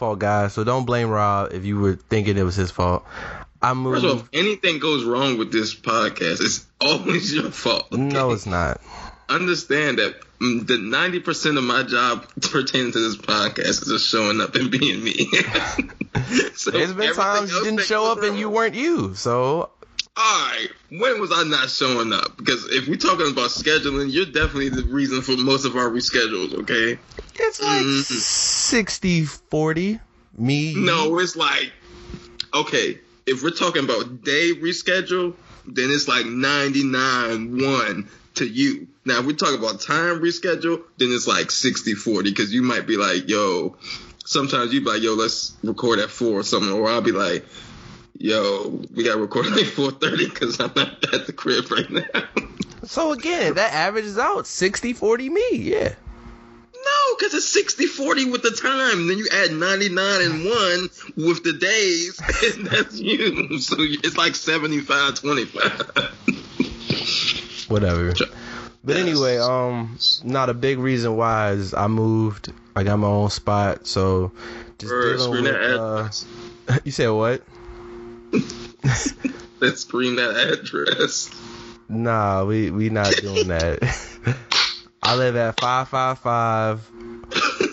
fault, guys. So don't blame Rob if you were thinking it was his fault. I moved. First of all, if anything goes wrong with this podcast, it's always your fault. okay? no, it's not. Understand that mm, the ninety percent of my job pertaining to this podcast is just showing up and being me. so There's been times you didn't show up and you weren't you. So Alright, when was I not showing up? Because if we're talking about scheduling, you're definitely the reason for most of our reschedules, okay? it's like Mhm. 60 40. Me. No, it's like, okay, if we're talking about day reschedule, then it's like 99 1 to you. Now, if we talk about time reschedule, then it's like 60 40 because you might be like, yo, sometimes you'd be like, yo, let's record at 4 or something. Or I'll be like, yo, we got to record at like 4.30 because I'm not at the crib right now. So again, that averages out 60 40 me. Yeah. No, because it's 60 40 with the time. Then you add 99 and 1 with the days, and that's you. So it's like 75 25. Whatever. But anyway, um, not a big reason why is I moved. I got my own spot, so just dealing with. Uh, you said what? Let's screen that address. Nah, we we not doing that. I live at five five five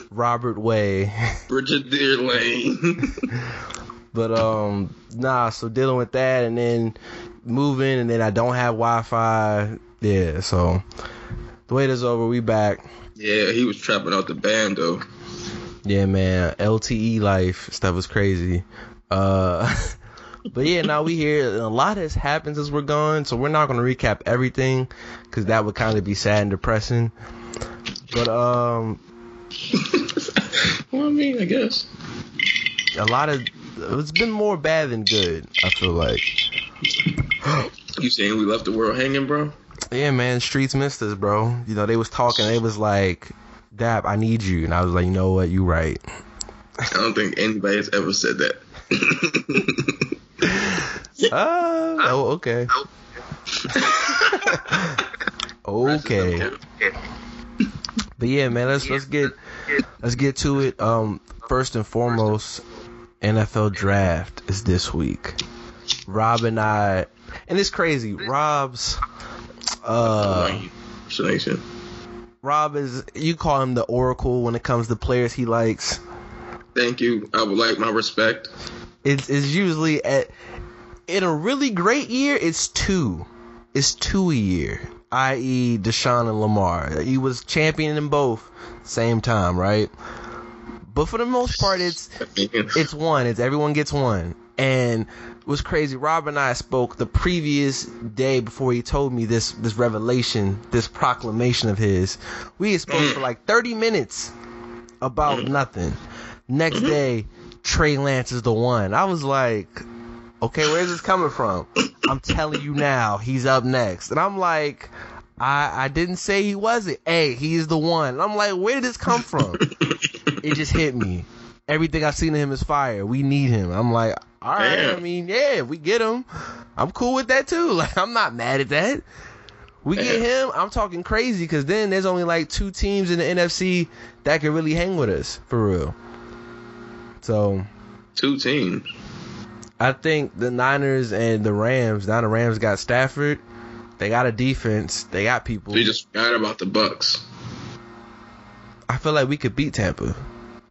Robert Way, Brigadier Lane. but um, nah. So dealing with that, and then moving, and then I don't have Wi-Fi. Yeah, so the wait is over. We back. yeah, he was trapping out the band though. Yeah, man. LTE life stuff was crazy. Uh, but yeah, now we here. A lot has happened since we're gone, so we're not gonna recap everything because that would kind of be sad and depressing. But um, well, I mean, I guess. a lot of it's been more bad than good. I feel like. You saying we left the world hanging, bro? Yeah, man. Streets missed us, bro. You know they was talking. They was like, "Dap, I need you," and I was like, "You know what? You right." I don't think anybody has ever said that. Uh, oh, okay. Okay. But yeah, man, let's let's get let's get to it. Um, first and foremost, NFL draft is this week. Rob and I, and it's crazy. Rob's, uh. Rob is you call him the oracle when it comes to players he likes. Thank you. I would like my respect. It's it's usually at in a really great year. It's two. It's two a year. I.e. Deshaun and Lamar. He was champion in both same time, right? But for the most part, it's it's one. It's everyone gets one. And it was crazy. Rob and I spoke the previous day before he told me this this revelation, this proclamation of his. We had spoken for like 30 minutes about mm-hmm. nothing. Next mm-hmm. day, Trey Lance is the one. I was like, okay, where's this coming from? I'm telling you now, he's up next. And I'm like, I I didn't say he wasn't. Hey, he's the one. And I'm like, where did this come from? it just hit me. Everything I've seen of him is fire. We need him. I'm like, all right. Damn. I mean, yeah, if we get him. I'm cool with that too. Like, I'm not mad at that. We get him. I'm talking crazy because then there's only like two teams in the NFC that can really hang with us for real. So Two teams. I think the Niners and the Rams. Now the Rams got Stafford. They got a defense. They got people. We just forgot about the Bucks. I feel like we could beat Tampa.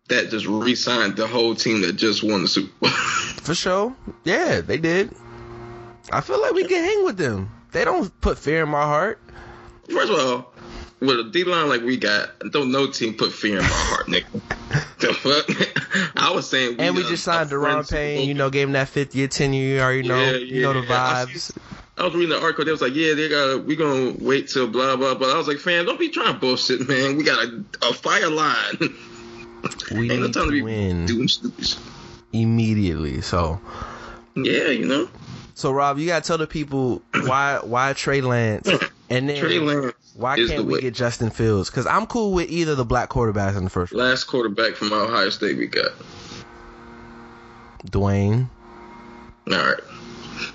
That just re-signed the whole team that just won the Super Bowl. For sure. Yeah, they did. I feel like we can hang with them. They don't put fear in my heart. First of all, with a D line like we got, don't no team put fear in my heart, nigga. the fuck? I was saying, And we uh, just signed Daron Payne, you know, gave him that fifth year, tenure. you already know, Yeah, you know the yeah. I vibes. I was reading the article. They was like, "Yeah, they got. We gonna wait till blah blah." But I was like, "Fam, don't be trying to bullshit, man. We got a, a fire line. We Ain't no time to to be win doing stupid immediately. So, Yeah, you know, so Rob, you gotta tell the people why why Trey Lance, and then Trey Lance why can't we way. get Justin Fields? Because I'm cool with either the black quarterbacks in the first round. last quarterback from Ohio State we got. Dwayne, All right,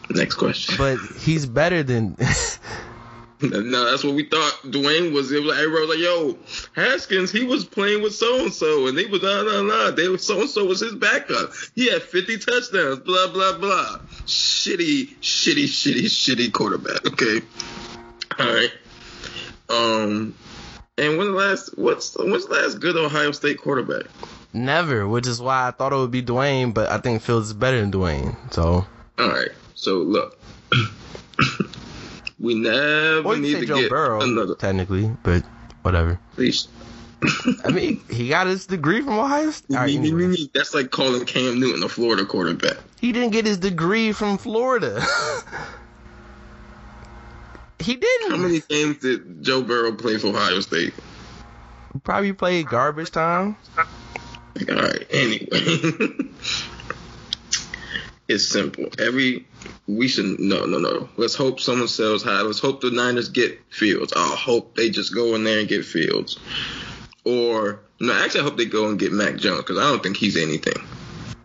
next question. but he's better than. No, that's what we thought. Dwayne was. It was like everybody was like, "Yo, Haskins, he was playing with so and so, and they was nah nah nah. They was so and so was his backup. He had 50 touchdowns. Blah blah blah. Shitty, shitty, shitty, shitty quarterback. Okay, all right. Um, and when the last what's what's the last good Ohio State quarterback? Never, which is why I thought it would be Dwayne, but I think Fields is better than Dwayne. So, All right, so look, we never or you need say to Joe get Burrow, another. technically, but whatever. Please. I mean, he got his degree from Ohio State. Right, anyway. That's like calling Cam Newton a Florida quarterback. He didn't get his degree from Florida. he didn't. How many games did Joe Burrow play for Ohio State? Probably played garbage time. All right. Anyway, it's simple. Every we should no no no. Let's hope someone sells high. Let's hope the Niners get Fields. I hope they just go in there and get Fields. Or no, actually, I hope they go and get Mac Jones because I don't think he's anything.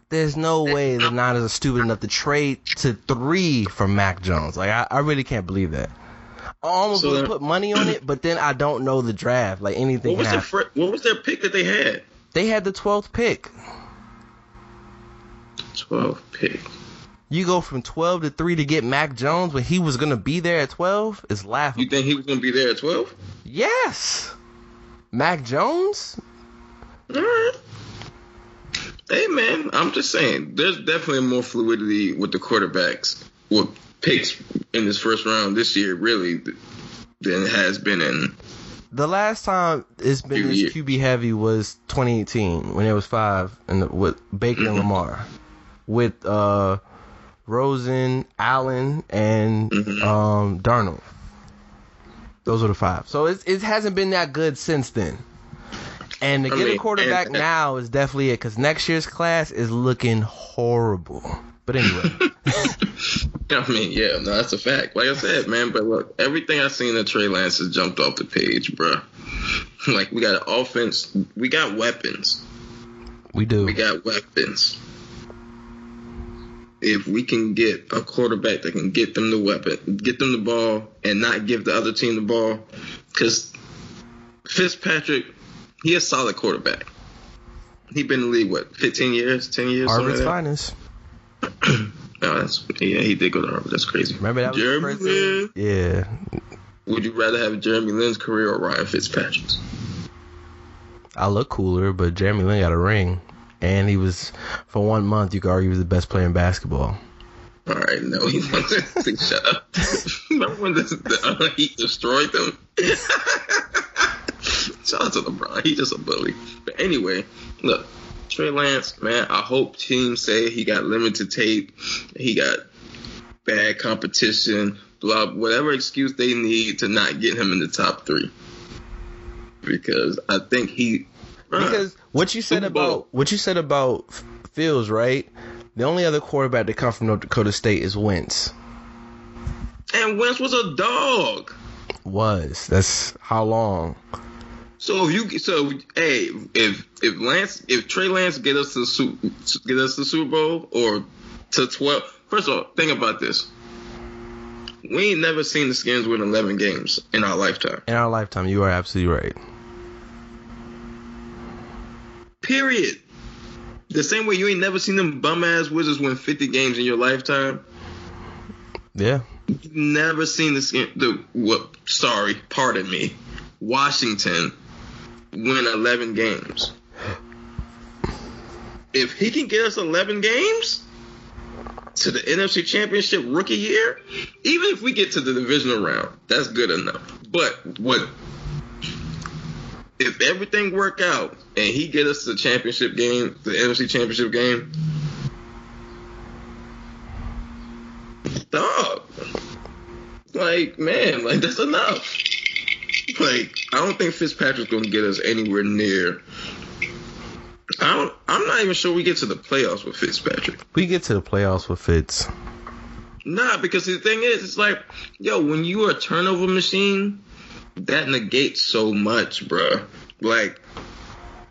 There's no way the Niners are stupid enough to trade to three for Mac Jones. Like I, I really can't believe that. I almost So would put money on it, but then I don't know the draft. Like anything What was their. What was their pick that they had? They had the twelfth pick. Twelve pick. You go from twelve to three to get Mac Jones when he was gonna be there at twelve is laughable. You think he was gonna be there at twelve? yes, Mac Jones. All right. Hey man, I'm just saying, there's definitely more fluidity with the quarterbacks with picks in this first round this year, really, than has been in. The last time it's been this. QB heavy was 2018 when it was five and with Baker Mm-hmm. and Lamar, with uh, Rosen, Allen, and Mhm. um, Darnold. Those were the five. So it it hasn't been that good since then. And to I get a mean, quarterback and- now is definitely it because next year's class is looking horrible. But anyway, I mean, yeah, no, that's a fact. Like I said, man, but look, everything I've seen of Trey Lance has jumped off the page, bruh. Like we got an offense, we got weapons, we do. we got weapons. If we can get a quarterback that can get them the weapon, get them the ball, and not give the other team the ball, because Fitzpatrick, he a solid quarterback. He been in the league what, 15 years, 10 years, Harvard's finest. No, that's yeah, he did go to Harvard. That's crazy. Remember that Jeremy Lin. Yeah. Would you rather have Jeremy Lin's career or Ryan Fitzpatrick's? I look cooler, but Jeremy Lin got a ring. And he was, for one month, you could argue he was the best player in basketball. All right, no, he wasn't. Shut up. Remember when the, the uh, Heat destroyed them? Shout out to LeBron. He's just a bully. But anyway, look, Trey Lance, man, I hope teams say he got limited tape, he got bad competition, blah, whatever excuse they need to not get him in the top three. Because I think he. Because what you said about what you said about Fields, right? The only other quarterback to come from North Dakota State is Wentz. and Wentz was a dog. Was that's how long? So if you so hey if if Lance if Trey Lance get us to the get us to the Super Bowl or to twelve first of all think about this we ain't never seen the Skins win eleven games in our lifetime In our lifetime, you are absolutely right. period the same way you ain't never seen them bum ass Wizards win fifty games in your lifetime Yeah, never seen this game. The what? Sorry, pardon me. Washington win 11 games. If he can get us 11 games to the NFC Championship rookie year, even if we get to the divisional round, that's good enough. But what if everything work out and he get us the championship game, the NFC Championship game? Dog, like man, like that's enough. Like I don't think Fitzpatrick's gonna get us anywhere near. I don't. I'm not even sure we get to the playoffs with Fitzpatrick. We get to the playoffs with Fitz. Nah, because the thing is, it's like, yo, when you are a turnover machine, that negates so much, bruh. Like,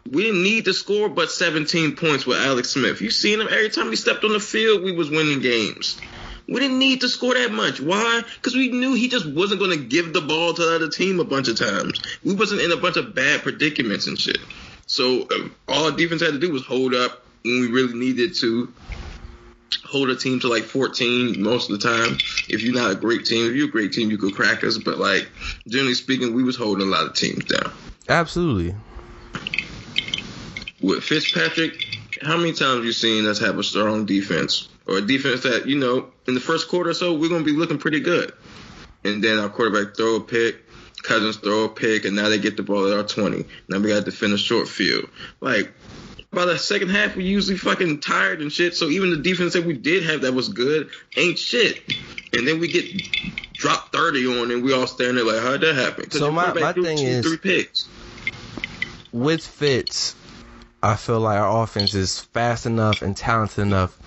we didn't need to score but 17 points with Alex Smith. You seen him every time he stepped on the field, we was winning games. We didn't need to score that much. Why? Because we knew he just wasn't going to give the ball to the other team a bunch of times. We wasn't in a bunch of bad predicaments and shit. So uh, all our defense had to do was hold up when we really needed to. Hold a team to like 14 most of the time. If you're not a great team, if you're a great team, you could crack us. But like generally speaking, we was holding a lot of teams down. Absolutely. With Fitzpatrick, how many times you seen us have a strong defense or a defense that you know in the first quarter or so we're gonna be looking pretty good, and then our quarterback throw a pick, Cousins throw a pick, and now they get the ball at our 20. Now we got to defend a short field. Like by the second half, we usually fucking tired and shit. So even the defense that we did have that was good ain't shit. And then we get dropped 30 on, and we all stand there like, how'd that happen? So my- my thing two, is- three picks. With Fitz, I feel like our offense is fast enough and talented enough.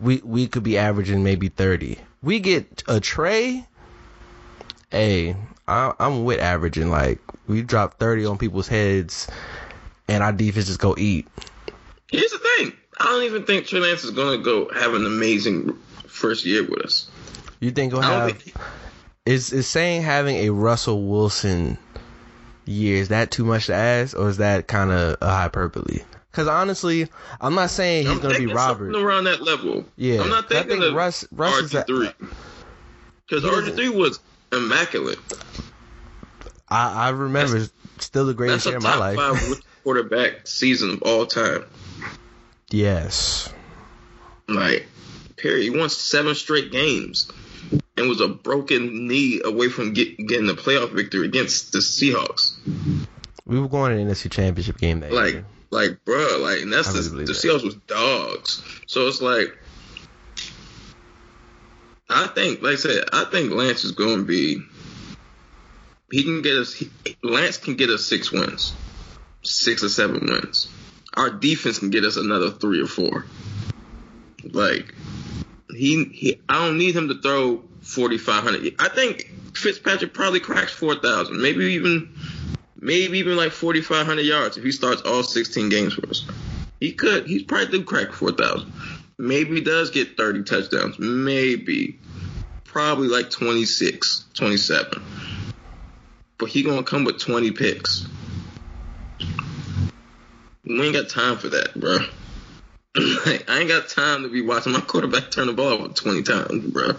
We we could be averaging maybe 30. We get a Trey. Hey, I, I'm with averaging. Like we drop 30 on people's heads, and our defense just go eat. Here's the thing. I don't even think Trey Lance is going to go have an amazing first year with us. You think don't have? think. Is is saying having a Russell Wilson year is that too much to ask, or is that kind of a hyperbole? Because honestly, I'm not saying he's gonna be Robert. around that level. Yeah, I'm not I thinking think of Russ- Russ is a- RG3 because RG3 was immaculate. I, I remember still the greatest year of my life. five quarterback season of all time. Yes, Like, period. He won seven straight games and was a broken knee away from get, getting the playoff victory against the Seahawks. we were going to the NFC Championship game that Like, year. Like, bruh, like, and that's the, the. Seahawks was dogs. So it's like, I think, like I said, I think Lance is going to be. He can get us. He, Lance can get us six wins, six or seven wins. Our defense can get us another three or four. Like he, he I don't need him to throw forty five hundred. I think Fitzpatrick probably cracks four thousand, maybe even maybe even like forty five hundred yards if he starts all sixteen games for us. He could. He's probably do crack four thousand. Maybe he does get thirty touchdowns. Maybe. Probably like 26, 27. But he gonna come with twenty picks. We ain't got time for that, bro. like, I ain't got time to be watching my quarterback turn the ball over 20 times, bro.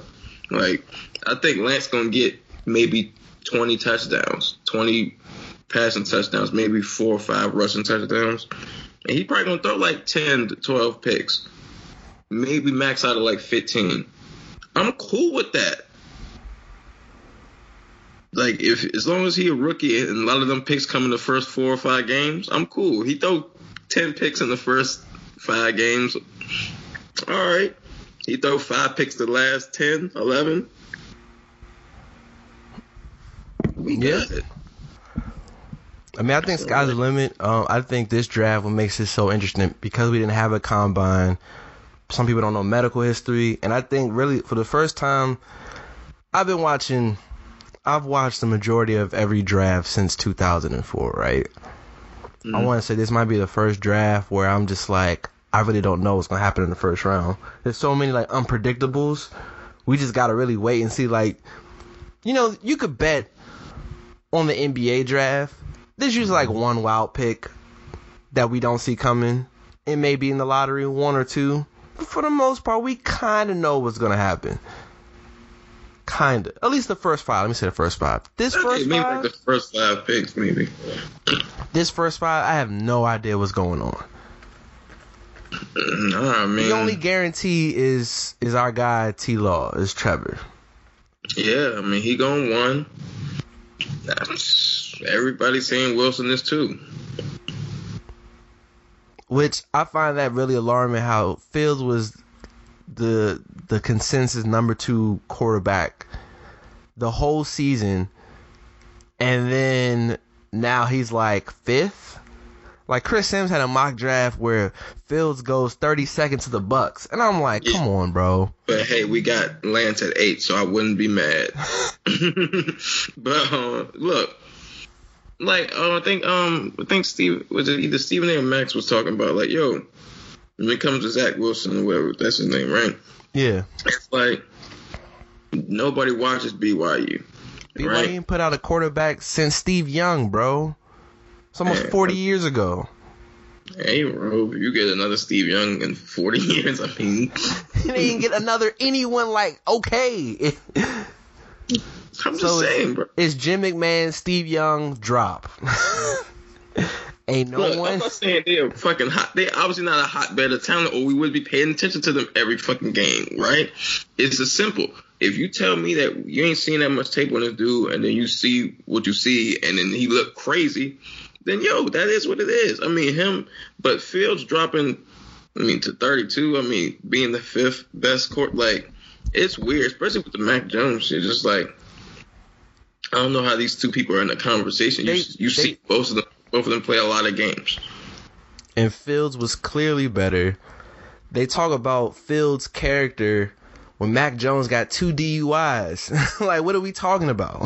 Like, I think Lance gonna get maybe 20 touchdowns, 20 passing touchdowns, maybe four or five rushing touchdowns, and he probably gonna throw like 10 to 12 picks, maybe max out of like 15. I'm cool with that. Like if as long as he a rookie and a lot of them picks come in the first four or five games, I'm cool. He throw ten picks in the first five games. All right. He throw five picks the last 10, 11. We Yeah. got it. I mean, I think sky's the limit. Um, I think this draft what makes it so interesting because we didn't have a combine. Some people don't know medical history, and I think really for the first time, I've been watching. I've watched the majority of every draft since 2004. Right. I want to say this might be the first draft where I'm just like, I really don't know what's gonna happen in the first round. There's so many like unpredictables. We just gotta really wait and see. Like, you know, you could bet on the NBA draft. There's usually like one wild pick that we don't see coming. It may be in the lottery, one or two. But for the most part, we kind of know what's gonna happen. Kinda. At least the first five. Let me say the first five. This Okay, first maybe five, like the first five picks, maybe. this first five, I have no idea what's going on. Nah, man. The only guarantee is is our guy T Law, is Trevor. Yeah, I mean he going one. Everybody's saying Wilson is too. Which I find that really alarming how Fields was the the consensus number two quarterback the whole season and then now he's like fifth. Like Chris Sims had a mock draft where Fields goes 30 seconds to the Bucks, and I'm like, come on, bro. But hey, we got Lance at eight, so I wouldn't be mad. but uh, look, like uh, I think um I think Steve was it either Stephen A. or Max was talking about like yo, when it comes to Zach Wilson or whatever that's his name, right? Yeah, It's like nobody watches BYU. BYU Right. ain't put out a quarterback since Steve Young, bro. It's almost Yeah. 40 years ago. Hey, bro, you get another Steve Young in 40 years, I mean, He didn't get another anyone like okay. I'm just So saying, bro. it's Jim McMahon, Steve Young, drop. ain't no Look, I'm not saying they're fucking hot. They obviously not a hotbed of talent, or we would be paying attention to them every fucking game, right? It's as simple. If you tell me that you ain't seen that much tape on this dude, and then you see what you see, and then he looked crazy, then yo, that is what it is. I mean, him, but Fields dropping, I mean, to 32. I mean, being the fifth best court, like it's weird, especially with the Mac Jones shit. Just like I don't know how these two people are in a conversation. You, you they- see both of them, both of them play a lot of games. and Fields was clearly better. They talk about Fields' character when Mac Jones got two DUIs. like, what are we talking about?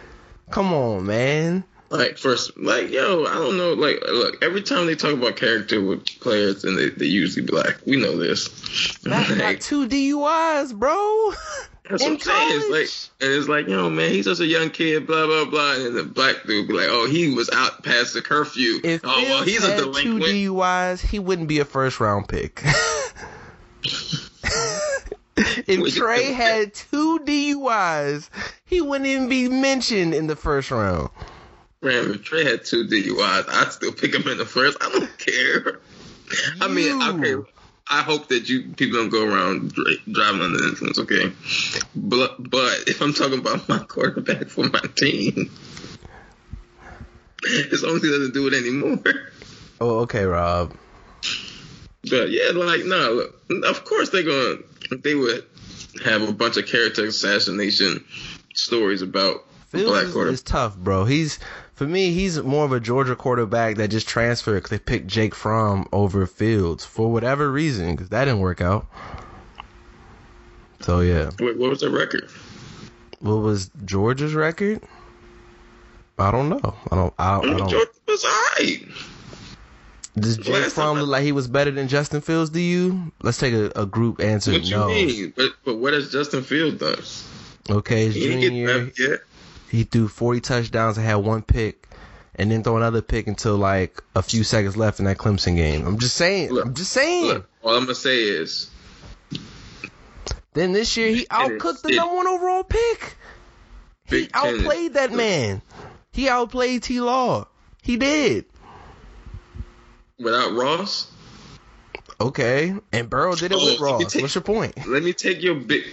Come on, man. Like first, like yo, I don't know. Like, look, every time they talk about character with players, and they, they usually be like, "We know this." Got like, two DUIs, bro. that's in what I'm saying. It's college. like, and it's like, yo, man, he's just a young kid, blah blah blah. And the black dude be like, "Oh, he was out past the curfew. If oh, well, he's a had two delinquent." DUIs, he wouldn't be a first round pick. if Trey had two DUIs, he wouldn't even be mentioned in the first round. Man, if Trey had two DUIs, I'd still pick him in the first. I don't care. I mean, okay. I hope that you people don't go around driving under the influence, okay? But but if I'm talking about my quarterback for my team, as long as he doesn't do it anymore. Oh, okay, Rob. But yeah, like no, look, of course they're gonna they would have a bunch of character assassination stories about Fields is, is tough, bro. He's for me, he's more of a Georgia quarterback that just transferred because they picked Jake Fromm over Fields for whatever reason because that didn't work out. So yeah, Wait, what was the record? what was Georgia's record? I don't know. I don't. I I don't. Georgia was alright. Does Jake Fromm look like he was better than Justin Fields Do you? Let's take a, a group answer. What you no. mean? But but what has Justin Fields done? Okay, his He didn't junior get year, drafted yet. he threw 40 touchdowns and had one pick, and then throw another pick until like a few seconds left in that Clemson game. I'm just saying. Look, I'm just saying. Look, all I'm gonna say is Then this year he outcooked the number one overall pick. He Big Ten is- outplayed that man. He outplayed T Law. He did. without Ross. Okay, and Burrow did it Oh, with Ross. take- What's your point? Let me take your big.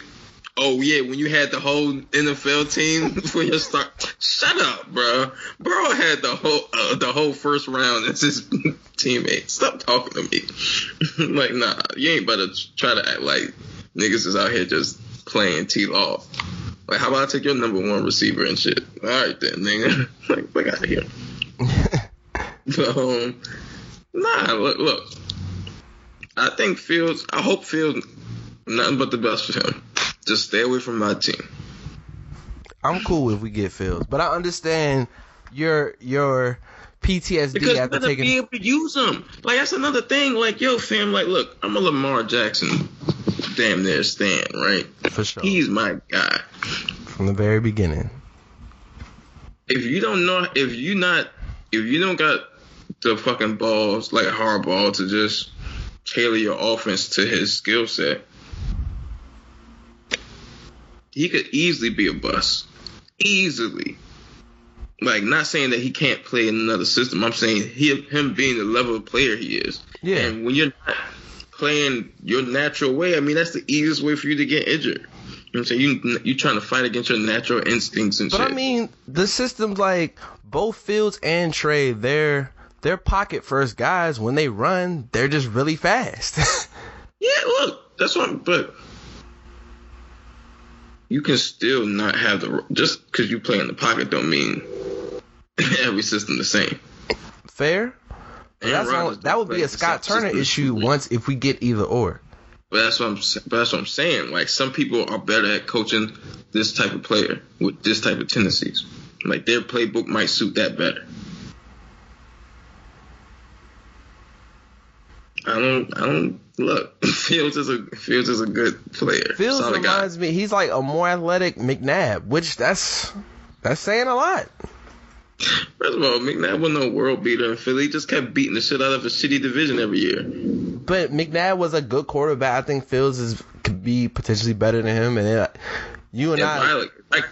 Oh yeah, when you had the whole NFL team for your start. Shut up, bro. Burrow had the whole uh, the whole first round as his teammate. Stop talking to me. like nah, you ain't about to try to act like niggas is out here just playing T Law. Like how about I take your number one receiver and shit? All right then, nigga. like fuck out of here. But, um, nah, look, look. I think Fields. I hope Fields. Nothing but the best for him. Just stay away from my team. I'm cool if we get Fields, but I understand your your PTSD Because after gonna taking. be able to use them. Like that's another thing. Like yo, fam. Like look, I'm a Lamar Jackson. Damn near stand right. for sure He's my guy. from the very beginning. If you don't know, if you not, if you don't got the fucking balls like Harbaugh to just tailor your offense to his skill set, he could easily be a bust. Easily. Like, not saying that he can't play in another system. I'm saying he, him being the level of player he is. Yeah. And when you're not playing your natural way, I mean, that's the easiest way for you to get injured. You know what I'm saying? You, you trying to fight against your natural instincts and But shit. But I mean, the systems like both Fields and Trey, they're they're pocket first guys. When they run, they're just really fast. Yeah, look, that's what. I'm, but you can still not have the just because you play in the pocket don't mean every system the same. Fair. That's all, that would be a Scott Turner issue once if we get either or. But that's what I'm. But that's what I'm saying. Like some people are better at coaching this type of player with this type of tendencies. Like their playbook might suit that better. I don't. I don't look. Fields is a Fields is a good player. Fields Solid guy. reminds me, he's like a more athletic McNabb, which that's that's saying a lot. First of all, McNabb was no world beater in Philly. He just kept beating the shit out of a shitty division every year. But McNabb was a good quarterback. I think Fields is could be potentially better than him. And it, you and Yeah, I, like,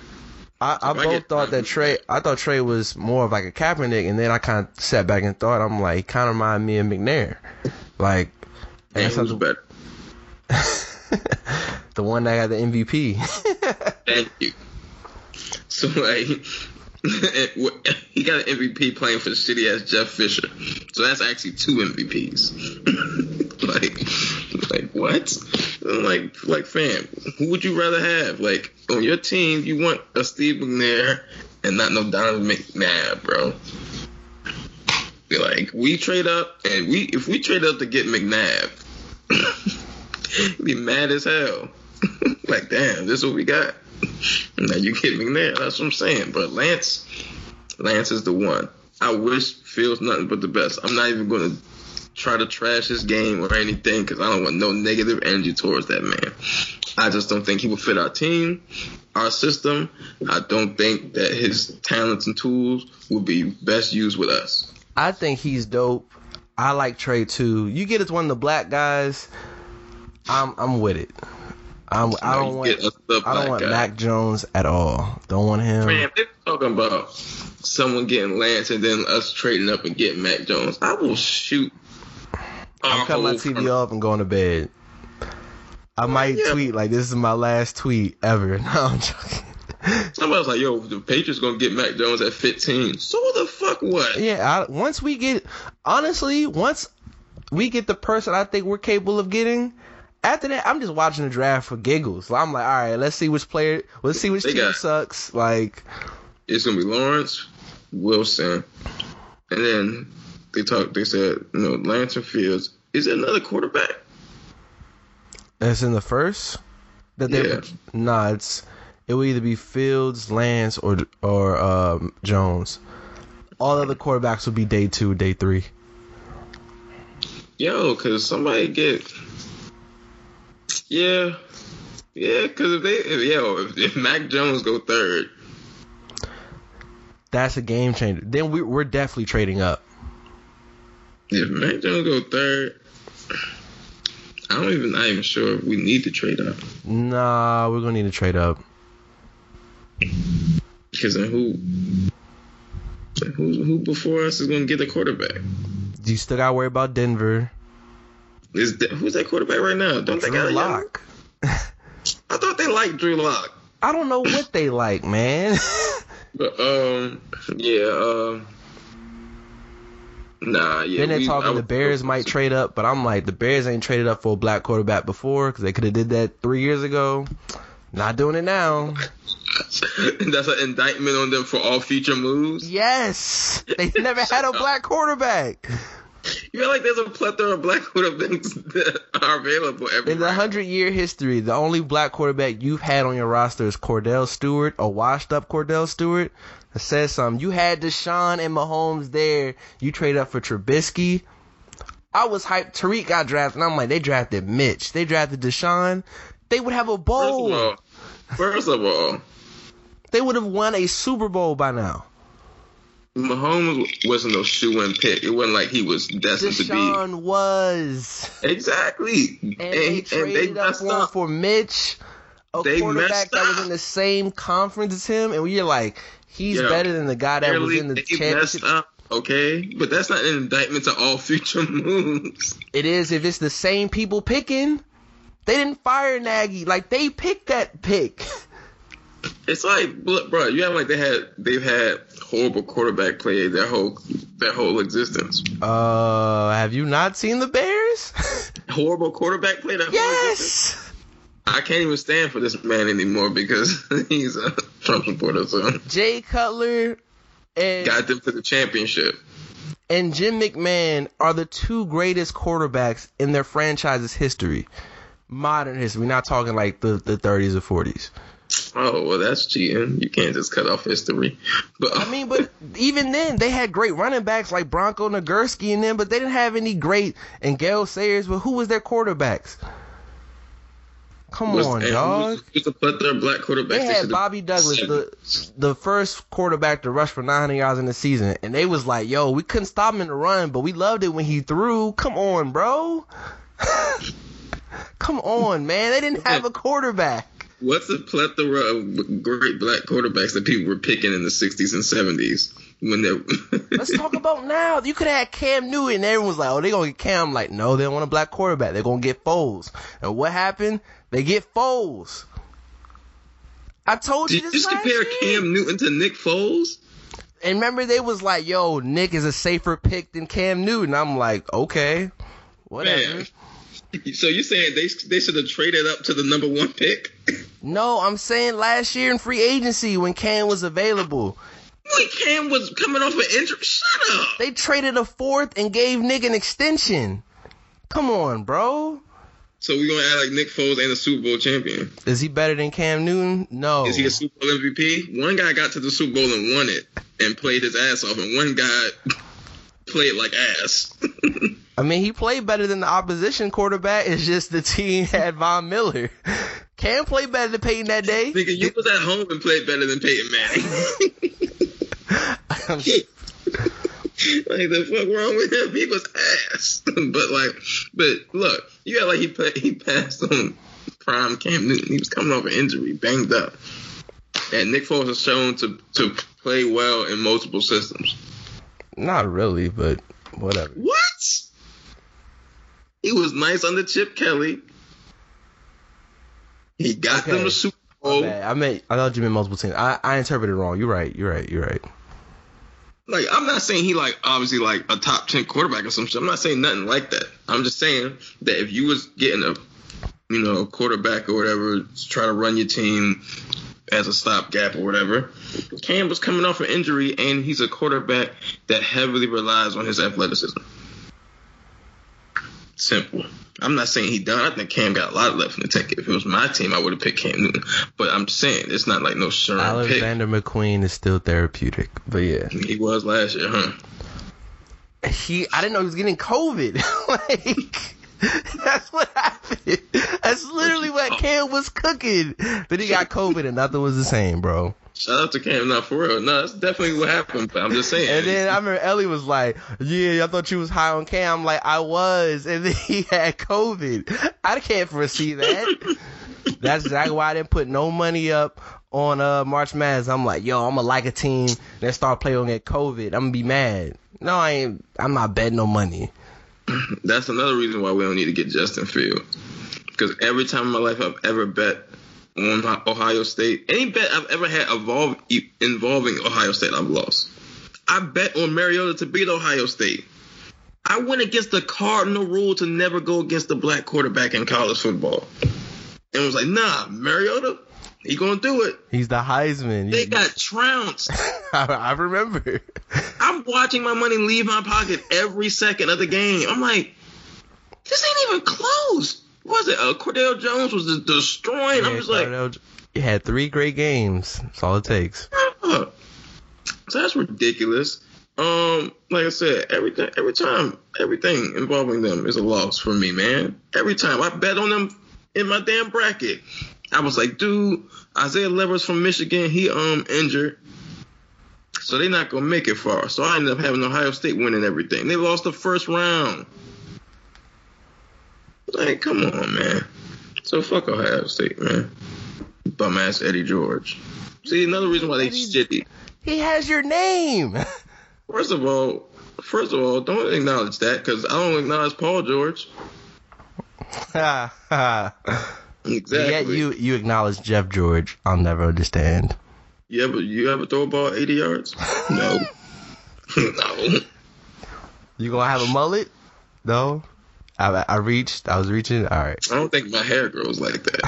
I, I both thought that Trey. I thought Trey was more of like a Kaepernick, and then I kind of sat back and thought, I'm like, kind of remind me of McNair, like. and who's so- better? the one that got the MVP. Thank you. So like, he got an MVP playing for the shitty ass Jeff Fisher. So that's actually two MVPs. like, like what? I'm like, like fam, who would you rather have? Like on your team, you want a Steve McNair and not no Donovan McNabb, bro. Like, we trade up, and we if we trade up to get McNabb, be mad as hell. like, damn, this is what we got. Now you get McNair. That's what I'm saying. But Lance, Lance is the one. I wish Fields nothing but the best. I'm not even going to try to trash his game or anything because I don't want no negative energy towards that man. I just don't think he will fit our team, our system. I don't think that his talents and tools would be best used with us. I think he's dope. I like Trey too. You get as one of the black guys, I'm I'm with it. I'm, I don't want us I don't want guy. Mac Jones at all. Don't want him. Man, they're talking about someone getting Lance and then us trading up and getting Mac Jones. I will shoot. I'm um, cutting my oh, TV um, off and going to bed. I might Yeah. tweet like this is my last tweet ever. No, I'm joking. Somebody was like, "Yo, the Patriots gonna get Mac Jones at 15." So the fuck? What? Yeah, I, once we get honestly, once we get the person I think we're capable of getting, after that, I'm just watching the draft for giggles. I'm like, all right, let's see which player, let's see which They team got- sucks. Like, It's gonna be Lawrence, Wilson, and then they talked. They said, you know, Lance and Fields. Is there another quarterback? it's in the first. That they, Yeah. nah, it's it will either be Fields, Lance, or or um, Jones. All other quarterbacks will be day two, day three. Yo, cause somebody get. Yeah, yeah, cause if they, if, yo, if, if Mac Jones go third, That's a game changer. Then we, we're definitely trading up. If Mac Jones go third, I don't even, not even sure if we need to trade up. Nah, we're gonna need to trade up. Because then who, who, who before us is gonna get the quarterback? Do you still gotta worry about Denver. Is that, who's that quarterback right now? Don't they got Drew a Lock. I thought they liked Drew Lock. I don't know what they like, man. But um, yeah, um, nah, yeah. then they're we- I talking the Bears might trade up, but I'm like, the Bears ain't traded up for a black quarterback before because they could have did that three years ago. Not doing it now. That's an indictment on them for all future moves. Yes, they never had a black quarterback You feel like there's a plethora of black quarterbacks that are available in the hundred year history. The only black quarterback you've had on your roster is Kordell Stewart, a washed up Kordell Stewart. That says something. You had Deshaun and Mahomes there. You trade up for Trubisky. I was hyped. Tariq got drafted. And I'm like, they drafted Mitch. They drafted Deshaun. They would have a First bowl. of all, first of all, They would have won a Super Bowl by now. Mahomes wasn't no shoe in pick. It wasn't like he was destined to be. Deshaun was. Exactly. And they traded up messed for him for Mitch. a They quarterback that was in the same conference as him, and you're like, he's better than the guy that was in the championship. up. Okay, but that's not an indictment to all future moves. It is if it's the same people picking. They didn't fire Nagy, like they picked that pick. It's like, bro, you have like they had they've had horrible quarterback play their whole their whole existence. Uh, have you not seen the Bears? Horrible quarterback play their yes. I can't even stand for this man anymore because he's a Trump supporter. So Jay Cutler and got them to the championship. and Jim McMahon are the two greatest quarterbacks in their franchise's history. Modern history. We're not talking like the, the 30s or 40s. Oh well, that's cheating. You can't just cut off history. But I mean, but even then, they had great running backs like Bronco Nagurski and them, but they didn't have any great and Gale Sayers. But who was their quarterbacks? Come was, on, dog. who's- who's the plethora of black quarterbacks? They had Bobby Douglass, the the first quarterback to rush for 900 yards in the season, and they was like, "Yo, we couldn't stop him in the run, but we loved it when he threw." Come on, bro. Come on, man. They didn't have a quarterback. What's the plethora of great black quarterbacks that people were picking in the 60s and 70s when they Let's talk about now. You could have had Cam Newton, and everyone was like, "Oh, they gonna get Cam." I'm like, no, they don't want a black quarterback. They're gonna get Foles. And what happened? They get Foles. I told you Did you this just compare year. Cam Newton to Nick Foles? And remember, they was like, "Yo, Nick is a safer pick than Cam Newton." I'm like, okay, whatever. Man. So you saying they they should have traded up to the number one pick? No, I'm saying last year in free agency when Cam was available, When Cam was coming off an injury, shut up. they traded a fourth and gave Nick an extension. Come on, bro. So we're gonna add like Nick Foles and a Super Bowl champion? Is he better than Cam Newton? No. Is he a Super Bowl MVP? One guy got to the Super Bowl and won it and played his ass off, and one guy played like ass. I mean, he played better than the opposition quarterback. It's just the team had Von Miller. Cam played better than Peyton that day. Nigga, you was at home and played better than Peyton Manning. like the fuck wrong with him? He was ass. but like, but look, you got like he play, he passed on prime Cam Newton. He was coming off an injury, banged up, and Nick Foles has shown to to play well in multiple systems. Not really, but whatever. What? He was nice under Chip Kelly. He got them Okay. to Super Bowl. I meant I thought you meant multiple teams. I, I interpreted it wrong. You're right. You're right. You're right. Like I'm not saying he like obviously like a top ten quarterback or some shit. I'm not saying nothing like that. I'm just saying that if you was getting a you know quarterback or whatever to try to run your team as a stopgap or whatever, Cam was coming off an injury and he's a quarterback that heavily relies on his athleticism. Simple. I'm not saying he done. I think Cam got a lot left in the tank. If it was my team, I would have picked Cam Newton. But I'm saying it's not like no sure pick. Alexander McQueen is still therapeutic, but yeah, He was last year, huh? he. I didn't know he was getting COVID. like. That's what happened. That's literally what Cam was cooking. Then he got COVID and nothing was the same, bro. Shout out to Cam, not for real. No, that's definitely what happened. But I'm just saying. And then I remember Ellie was like, "Yeah, I thought you was high on Cam." I'm like, "I was," and then he had COVID. I can't foresee that. That's exactly why I didn't put no money up on uh March Madness. I'm like, "Yo, I'm gonna like a team that start playing on get COVID. I'm gonna be mad." No, I ain't. I'm not betting no money. that's another reason why we don't need to get Justin Field. Because every time in my life I've ever bet on Ohio State, any bet I've ever had involving Ohio State, I've lost. I bet on Mariota to beat Ohio State. I went against the cardinal rule to never go against the black quarterback in college football. And was like, nah, Mariota, he gonna do it. He's the Heisman. They got trounced. I, I remember. I'm watching my money leave my pocket every second of the game. I'm like, this ain't even close. Was it? Uh, Cardale Jones was just destroying. I'm just like, he had three great games. That's all it takes. So that's ridiculous. Um, like I said, everything, every time, everything involving them is a loss for me, man. Every time I bet on them in my damn bracket, I was like, dude, Isaiah Livers from Michigan, he um injured. So they're not gonna make it far. So I ended up having Ohio State winning everything. They lost the first round. Like, come on, man. So fuck Ohio State, man. bum ass Eddie George. See, another reason why they Eddie- shitty. He has your name. First of all, first of all, don't acknowledge that because I don't acknowledge Paul George. Exactly. Yet you you acknowledge Jeff George. I'll never understand. Yeah, but you ever throw a ball 80 yards? No. no. You gonna have a mullet? No. I, I reached. I was reaching. All right. I don't think my hair grows like that.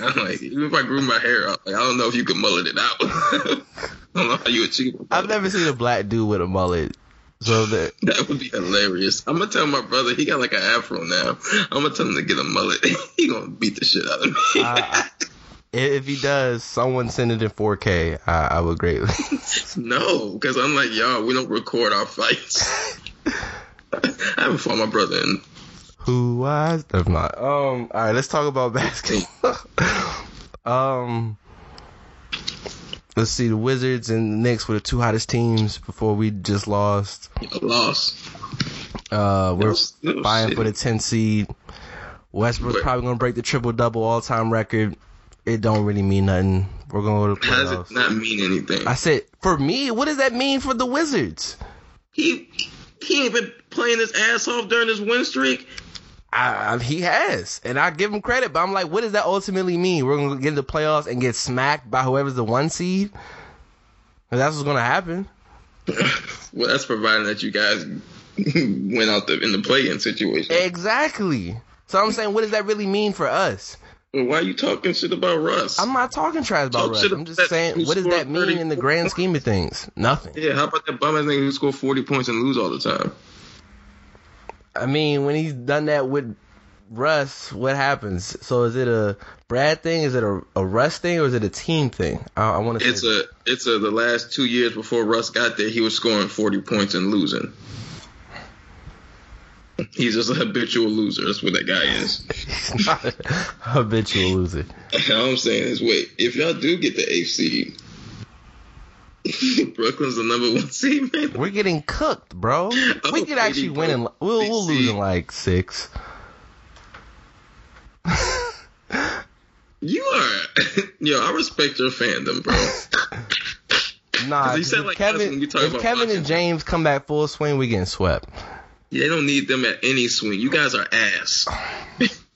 I'm like, even if I grew my hair out, like, I don't know if you can mullet it out. I don't know how you achieve it. I've never seen a black dude with a mullet. So that That would be hilarious. I'm gonna tell my brother he got like an afro now. I'm gonna tell him to get a mullet. he gonna beat the shit out of me. I- if he does, someone send it in 4K. I, I would greatly. no, because I'm like y'all. We don't record our fights. I haven't fought my brother in. Who was? If not. Um. All right. Let's talk about basketball. um. Let's see. The Wizards and the Knicks were the two hottest teams before we just lost. Lost. Uh, we're was- shit. for the 10 seed. Westbrook's probably gonna break the triple double all time record. It don't really mean nothing. We're gonna go to the How does playoffs. it not mean anything? I said, for me, what does that mean for the Wizards? he he ain't been playing his ass off during his win streak. I, he has, and I give him credit, but I'm like, what does that ultimately mean? We're gonna get in the playoffs and get smacked by whoever's the one seed. that's what's gonna happen. Well, that's providing that you guys went out the, in the play-in situation. Exactly. So I'm saying, what does that really mean for us? Why are you talking shit about Russ? I'm not talking trash about Talk Russ. I'm just saying, what does that mean 30 in the grand scheme of things? Nothing. yeah, how about that bum ass nigga who scored 40 points and lose all the time? I mean, when he's done that with Russ, what happens? So is it a Brad thing? Is it a, a Russ thing, or is it a team thing? I, I want to. It's a it's a the last two years before Russ got there, he was scoring 40 points and losing. He's just a habitual loser. That's what that guy is. He's not habitual loser. All I'm saying is, wait, if y'all do get the eighth seed, Brooklyn's the number one seed, man. We're getting cooked, bro. Oh, we could actually win in. We'll, we'll lose in like six. You are, yo, I respect your fandom, bro. Nah, 'Cause he 'cause said if like Kevin, when we if Kevin and James come back full swing, we getting swept. They don't need them at any swing. You guys are ass.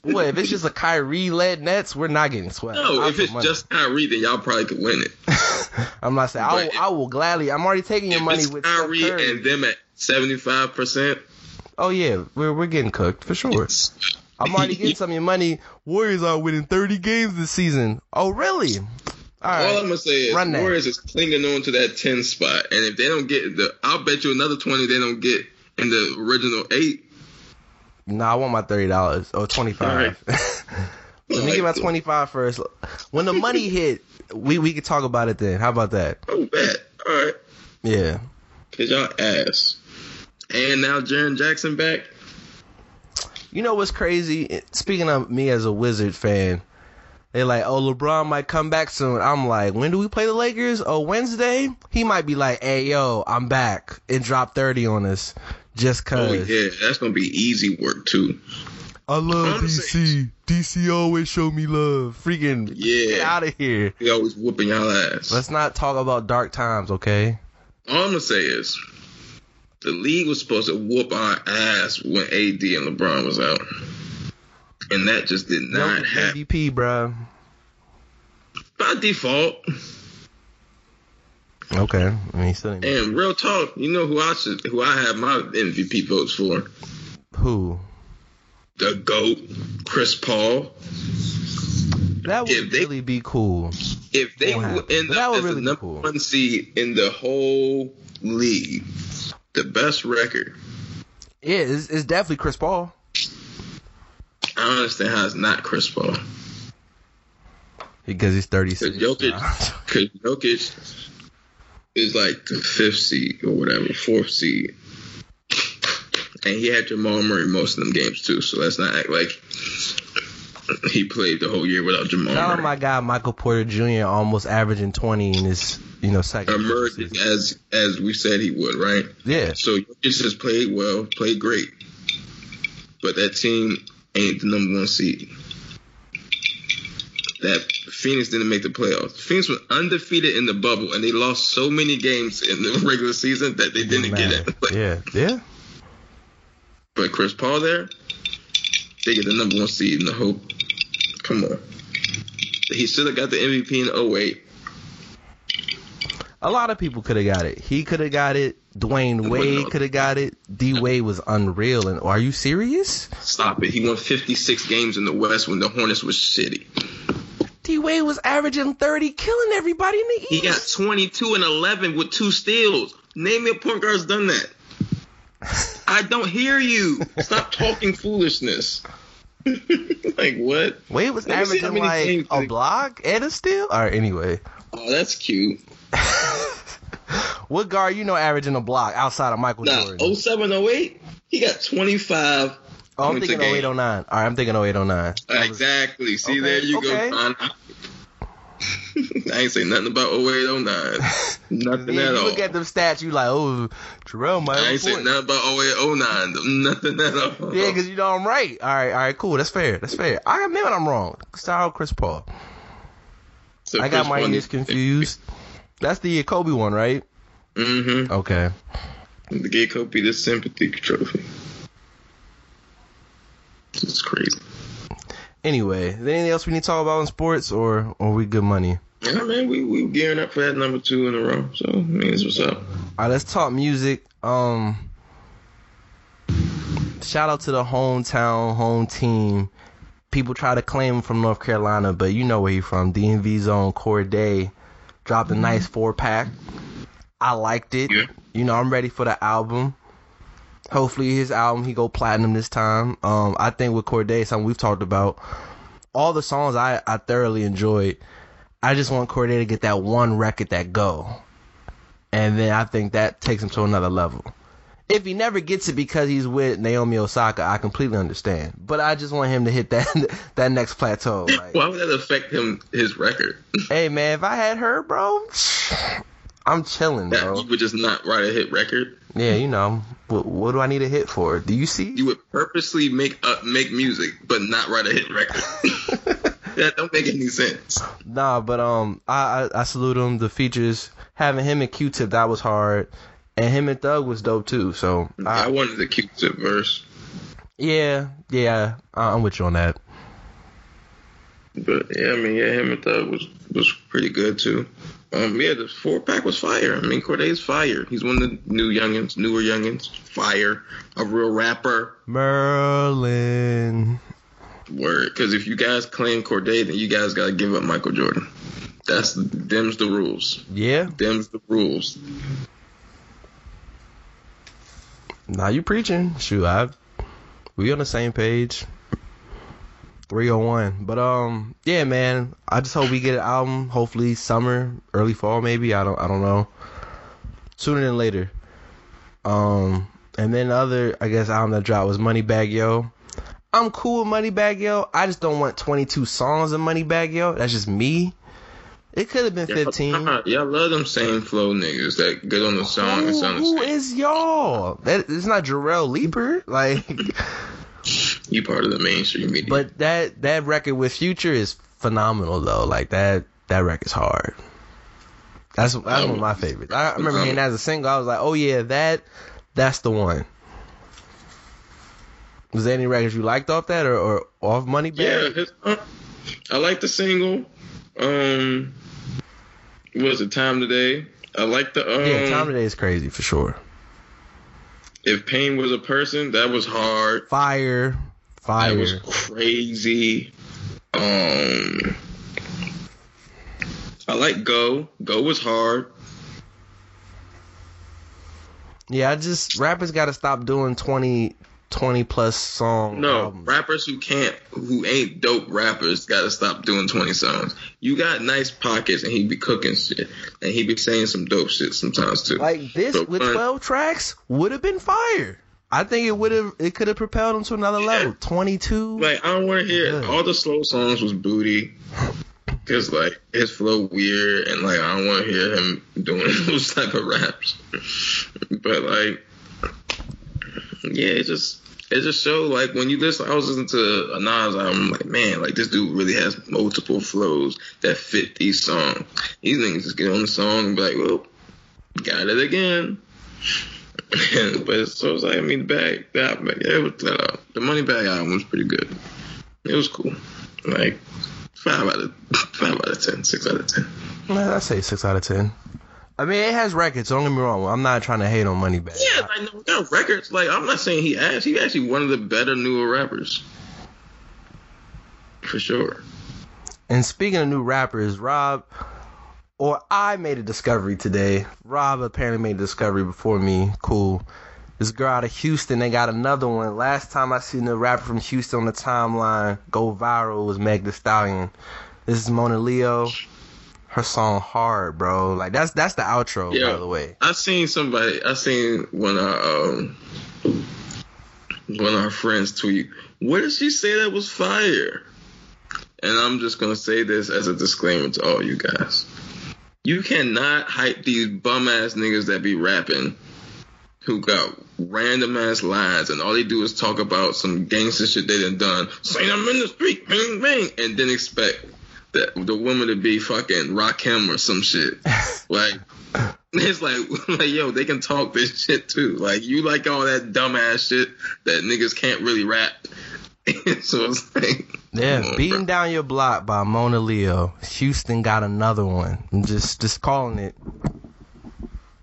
What if it's just a Kyrie led Nets? We're not getting swept. No, I'll if it's money. just Kyrie, then y'all probably could win it. I'm not saying I will, I will gladly. I'm already taking your money with Kyrie and them at seventy five percent, Oh yeah, we're we're getting cooked for sure. I'm already getting some of your money. Warriors are winning 30 games this season. Oh really? All All right. I'm gonna say is Run. Warriors is clinging on to that ten spot, and if they don't get the, I'll bet you another twenty they don't get in the original eight. No, I want my thirty dollars oh, or twenty five. Let me get my 25 first. When the money hit, we we could talk about it then. How about that? Oh, bet. All right, Yeah. cause y'all ass. And now Jaren Jackson back. You know what's crazy? Speaking of me as a Wizard fan, they're like, "Oh, LeBron might come back soon." I'm like, "When do we play the Lakers? Oh, Wednesday." He might be like, "Hey, yo, I'm back," and drop 30 on us just cause. Oh yeah, that's gonna be easy work too. I love Honestly. DC. DC always show me love. Freaking Yeah. get out of here. He always whooping y'all ass. Let's not talk about dark times, okay? All I'm gonna say is, the league was supposed to whoop our ass when AD and LeBron was out, and that just did not Jokic happen MVP, bro. by default. Okay, I mean, still And real talk, you know who I should, who I have my MVP votes for? who? The goat, Chris Paul. That would they- really be cool. If they would end that up as really the number cool. one seed in the whole league, the best record, Yeah, it's, it's definitely Chris Paul. I don't understand how it's not Chris Paul. Because he's 36. Because Jokic, because Jokic is like the fifth seed or whatever, fourth seed. And he had Jamal Murray most of them games too, so let's not act like he played the whole year without Jamal Oh Murray. my God, Michael Porter Jr. almost averaging 20 in his, you know, second. Emerging as as we said he would, right? Yeah, So Jokic has played well, played great, but that team ain't the number one seed. That Phoenix didn't make the playoffs. Phoenix was undefeated in the bubble, and they lost so many games in the regular season that they didn't get it. Yeah, yeah. but Chris Paul there, they get the number one seed in the hope. Come on. He should have got the MVP in 08. A lot of people could have got it. He could have got it. Dwyane Wade could have got it. D Wade was unreal. And are you serious? Stop it. He won 56 games in the West when the Hornets was shitty. D Wade was averaging 30, killing everybody in the East. He got 22 and 11 with two steals. Name me a point guard's done that. I don't hear you. Stop talking foolishness. like what? Wade was Let me see how averaging many like games a block and a steal. All right, anyway. Oh, that's cute. What guard you know averaging a block outside of Michael Nah, Jordan? 07, 08, he got 25. Oh, I'm thinking game. 0809. All right, I'm thinking 0809. That was- Exactly. See, Okay, there you okay. go. I ain't say nothing about 08, 09. Nothing Then at you all. look at them stats, you like, oh, Terrell might I ain't a say nothing about 08, 09. Nothing at all. Yeah, because you know I'm right. All right, all right, cool. That's fair. That's fair. I admit when I'm wrong. Style Chris Paul. So I got Chris my ears confused. That's the Kobe one, right? Mm Mhm. Okay. The gay Kobe the sympathy trophy. It's crazy. Anyway, is there anything else we need to talk about in sports, or or we good money? Yeah, man, we we gearing up for that number two in a row. So, I mean, that's what's up. All right, let's talk music. Um, shout out to the hometown home team. People try to claim him from North Carolina, but you know where he from. DMV zone. Cordae dropped a nice four pack. I liked it. Yeah. You know, I'm ready for the album. Hopefully, his album he go platinum this time. Um, I think with Cordae, something we've talked about. All the songs I I thoroughly enjoyed. I just want Cordae to get that one record that go and then I think that takes him to another level. If he never gets it because he's with Naomi Osaka, I completely understand. But I just want him to hit that that next plateau. Like, Why would that affect him his record? hey man, if I had her, bro, I'm chilling, That bro. you would just not write a hit record. Yeah, you know, what, what do I need a hit for? Do you see? You would purposely make uh, make music, but not write a hit record. that don't make any sense. Nah, but um, I, I I salute him. The features having him and Q-Tip that was hard, and him and Thug was dope too. So I I, wanted the Q-tip verse, yeah, yeah, I'm with you on that. but yeah, I mean, yeah, him and Thug was was pretty good too. Um, yeah, the four pack was fire. I mean, Cordae's fire. He's one of the new youngins, newer youngins. Fire, a real rapper. Merlin. Word. Because if you guys claim Cordae, then you guys gotta give up Michael Jordan. That's them's the rules. Yeah, Them's the rules. now you preaching. Shoot, I we on the same page. 301. But um yeah, man, I just hope we get an album hopefully summer, early fall maybe. I don't I don't know. Sooner than later. Um and then the other I guess album that dropped was Moneybagg Yo. I'm cool with Moneybagg Yo. I just don't want 22 songs of Moneybagg Yo. That's just me. It could have been 15. Y'all, y'all love them same flow niggas that good on the song and Who, sound the who is y'all? That it's not Jarrell Leaper. Like You part of the mainstream media. But that that record with Future is phenomenal though. Like that that record's hard. That's that's one of my favorites. I remember hearing that as a single. I was like, oh yeah, that that's the one. Was there any records you liked off that or, or off Money yeah, Bag? his, uh, I like the single. Um, was it Time Today? I like the um. Yeah, Time Today is crazy for sure. If pain was a person, that was hard. Fire, fire. That was crazy. Um, I like Go. Go was hard. yeah, I just rappers got to stop doing 20, 20 plus song No, albums. rappers who can't, who ain't dope rappers, gotta stop doing 20 songs. You got nice pockets, and he be cooking shit, and he be saying some dope shit sometimes too. Like this So, with 12 tracks would have been fire. I think it would have it could have propelled him to another level. 22. Like I don't want to hear Good. all the slow songs was booty, cause like his flow weird, and like I don't want to hear him doing those type of raps. but like, yeah, it just it just showed like when you listen. I was listening to a Nas album, I'm like man, like this dude really has multiple flows that fit these songs. These niggas just get on the song and be like, well, got it again. but so it was like, I mean, the bag, that, it was, uh, the Money Bag album was pretty good. It was cool. Like five out of five out of ten, six out of ten. Man, I say six out of ten. I mean, it has records. Don't get me wrong. I'm not trying to hate on Moneybagg. Yeah, I know. Got records. Like I'm not saying he ass. He's actually one of the better newer rappers, for sure. And speaking of new rappers, Rob, or I made a discovery today. Rob apparently made a discovery before me. Cool. This girl out of Houston, they got another one. Last time I seen a rapper from Houston on the timeline go viral was Meg Thee Stallion. This is Monaleo. Her song hard, bro. Like that's that's the outro, Yeah. by the way. I seen somebody. I seen one of our, um, one of our friends tweet. What did she say that was fire? And I'm just gonna say this as a disclaimer to all you guys. You cannot hype these bum ass niggas that be rapping who got random ass lines and all they do is talk about some gangster shit they done done, saying I'm in the street, bang bang, and then expect that the woman to be fucking Rakim or some shit. like it's like like yo, they can talk this shit too. Like you like all that dumbass shit that niggas can't really rap. so it's like Yeah, on, beating bro. down your block by Monaleo. Houston got another one. I'm just just calling it.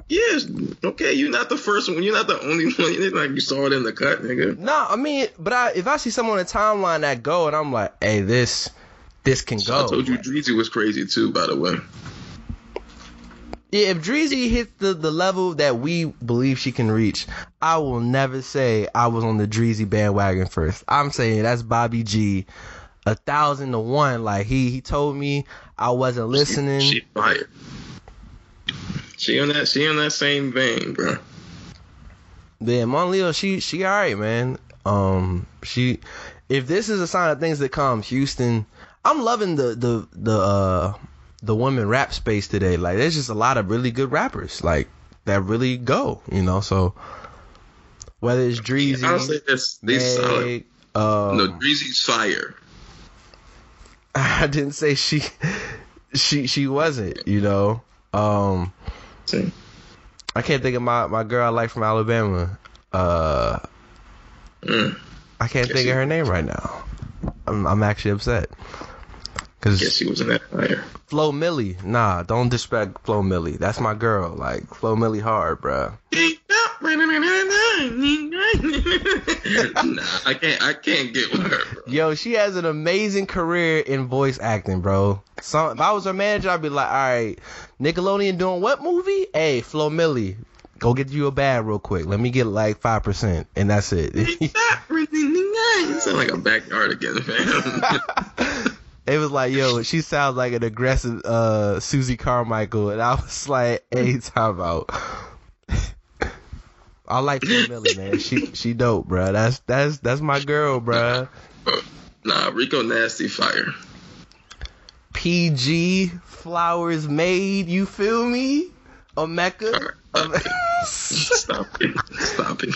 Yes, okay, you're not the first one. You're not the only one. It's like you saw it in the cut, nigga. No, I mean, but I, if I see someone on the timeline that go and I'm like, hey, this this can So I told you Dreezy was crazy too, by the way. Yeah, if Dreezy hits the, the level that we believe she can reach, I will never say I was on the Dreezy bandwagon first. I'm saying that's Bobby G, a thousand to one. Like he he told me I wasn't listening. She fired. She on that. She on that same vein, bro. Yeah, Mon Leo, she she alright, man. Um, she if this is a sign of things that come, Houston, I'm loving the the the uh the women rap space today. Like, there's just a lot of really good rappers, like that really go, you know. So whether it's Dreezy, I'll this. These solid. Um, No, Dreezy's fire. I didn't say she she she wasn't, you know. Um, See? I can't think of my my girl I like from Alabama. Uh. Mm. I can't Guess think of her name right now. I'm, I'm actually upset. Guess he was that fire. Flo Milli, nah, don't disrespect Flo Milli. That's my girl. Like Flo Milli hard, bruh. nah, I can't. I can't get with her, bro. Yo, she has an amazing career in voice acting, bro. So if I was her manager, I'd be like, all right, Nickelodeon doing what movie? Hey, Flo Milli, go get you a bag real quick. Let me get like five percent, and that's it. You sound like a backyard again, fam. It was like, yo, she sounds like an aggressive uh Susie Carmichael, and I was like, hey, time out. I like Milli, man. She she dope, bruh. That's that's that's my girl, bruh. nah, Rico Nasty fire. PG flowers made. You feel me? A Mecca. Stop it. Stop it.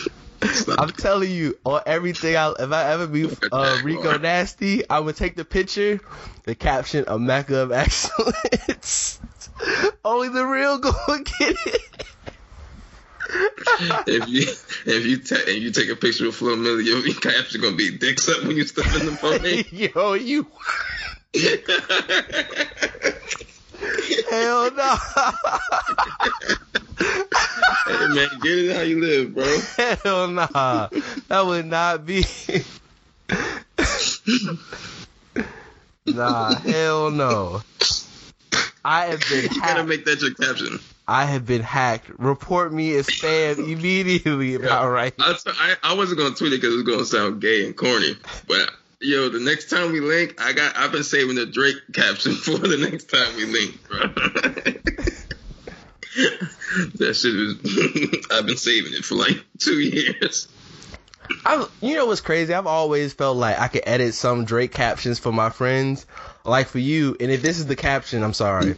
I'm telling you, on everything. I, if I ever be uh, Rico Nasty, I would take the picture, the caption, "A Mecca of excellence." Only the real go get it. If you if you ta- if you take a picture of Flo Milli, your your caption gonna be dicks up when you step in the pony. Yo, you hell no. hey man, get it how you live, bro. hell nah. That would not be. nah, hell no. I have been You gotta hacked. make that your caption. I have been hacked. Report me as spam immediately. About right. I, I, I wasn't gonna tweet it because it's gonna sound gay and corny, but yo, the next time we link, I got I've been saving the Drake caption for the next time we link, bro. that shit is I've been saving it for like two years. I, you know what's crazy? I've always felt like I could edit some Drake captions for my friends, like for you. And if this is the caption, I'm sorry.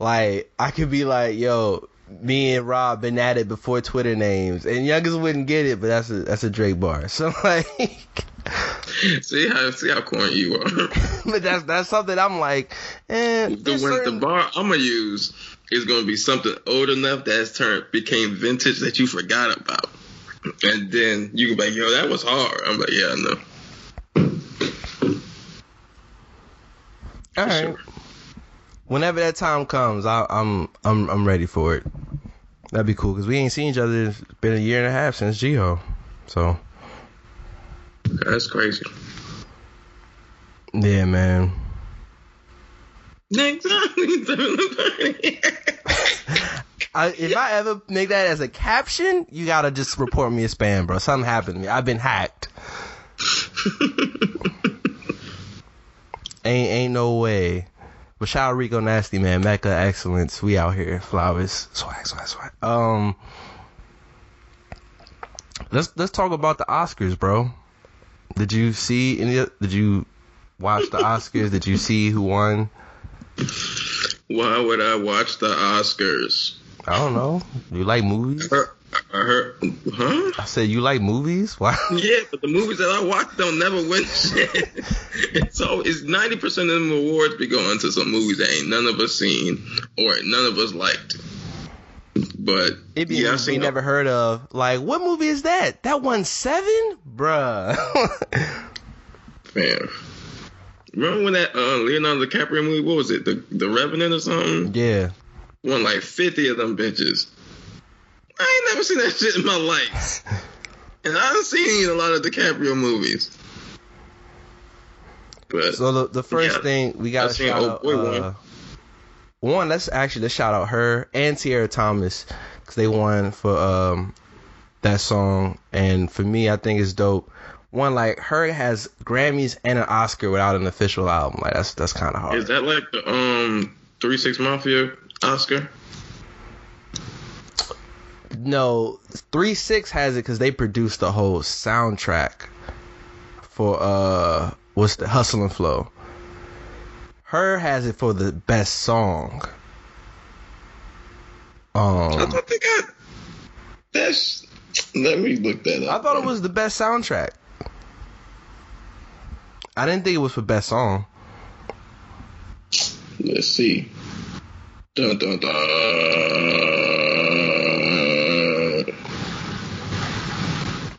Like I could be like, "Yo, me and Rob been at it before Twitter names, and youngest wouldn't get it, but that's a that's a Drake bar. So like, see how see how corny you are. but that's that's something I'm like, eh, the, certain- the bar I'm gonna use is gonna be something old enough that's turned became vintage that you forgot about, and then you can be like, yo, that was hard. I'm like, yeah, I know. All right. Sure. Whenever that time comes, I, I'm I'm I'm ready for it. That'd be cool because we ain't seen each other. It's been a year and a half since Geo, so That's crazy. yeah, man. Next time we do the I, if I ever make that as a caption, you gotta just report me as spam, bro. Something happened to me. I've been hacked. ain't ain't no way. But shout out Rico Nasty, man. Mecca excellence. We out here. Flowers. Swag, swag, swag. Um Let's let's talk about the Oscars, bro. Did you see any of- did you watch the Oscars? did you see who won? Why would I watch the Oscars? I don't know. You like movies? I heard, huh? I said you like movies? Why? Yeah, but the movies that I watch don't never win shit. So it's ninety percent of them awards be going to some movies that ain't none of us seen or none of us liked. But it'd be yeah, we never heard of. Like, what movie is that? That one seven? Bruh. Man. Remember when that uh, Leonardo DiCaprio movie? What was it? The The Revenant or something? yeah. Won like fifty of them bitches. I ain't never seen that shit in my life, and I've seen a lot of DiCaprio movies. But So the, the first Yeah. thing we got to shout out. Boy Uh, one, let's actually let's shout out H.E.R. and Tiara Thomas because they won for um that song. And for me, I think it's dope. One like H.E.R. has Grammys and an Oscar without an official album. Like that's that's kind of hard. is that like the um Three Six Mafia Oscar? No, Three Six has it because they produced the whole soundtrack for uh, what's the Hustle and Flow. H.E.R. has it for the best song. I Um, thought they got that's. Let me look that up. I thought it was the best soundtrack. I didn't think it was for best song. Let's see. Dun dun dun.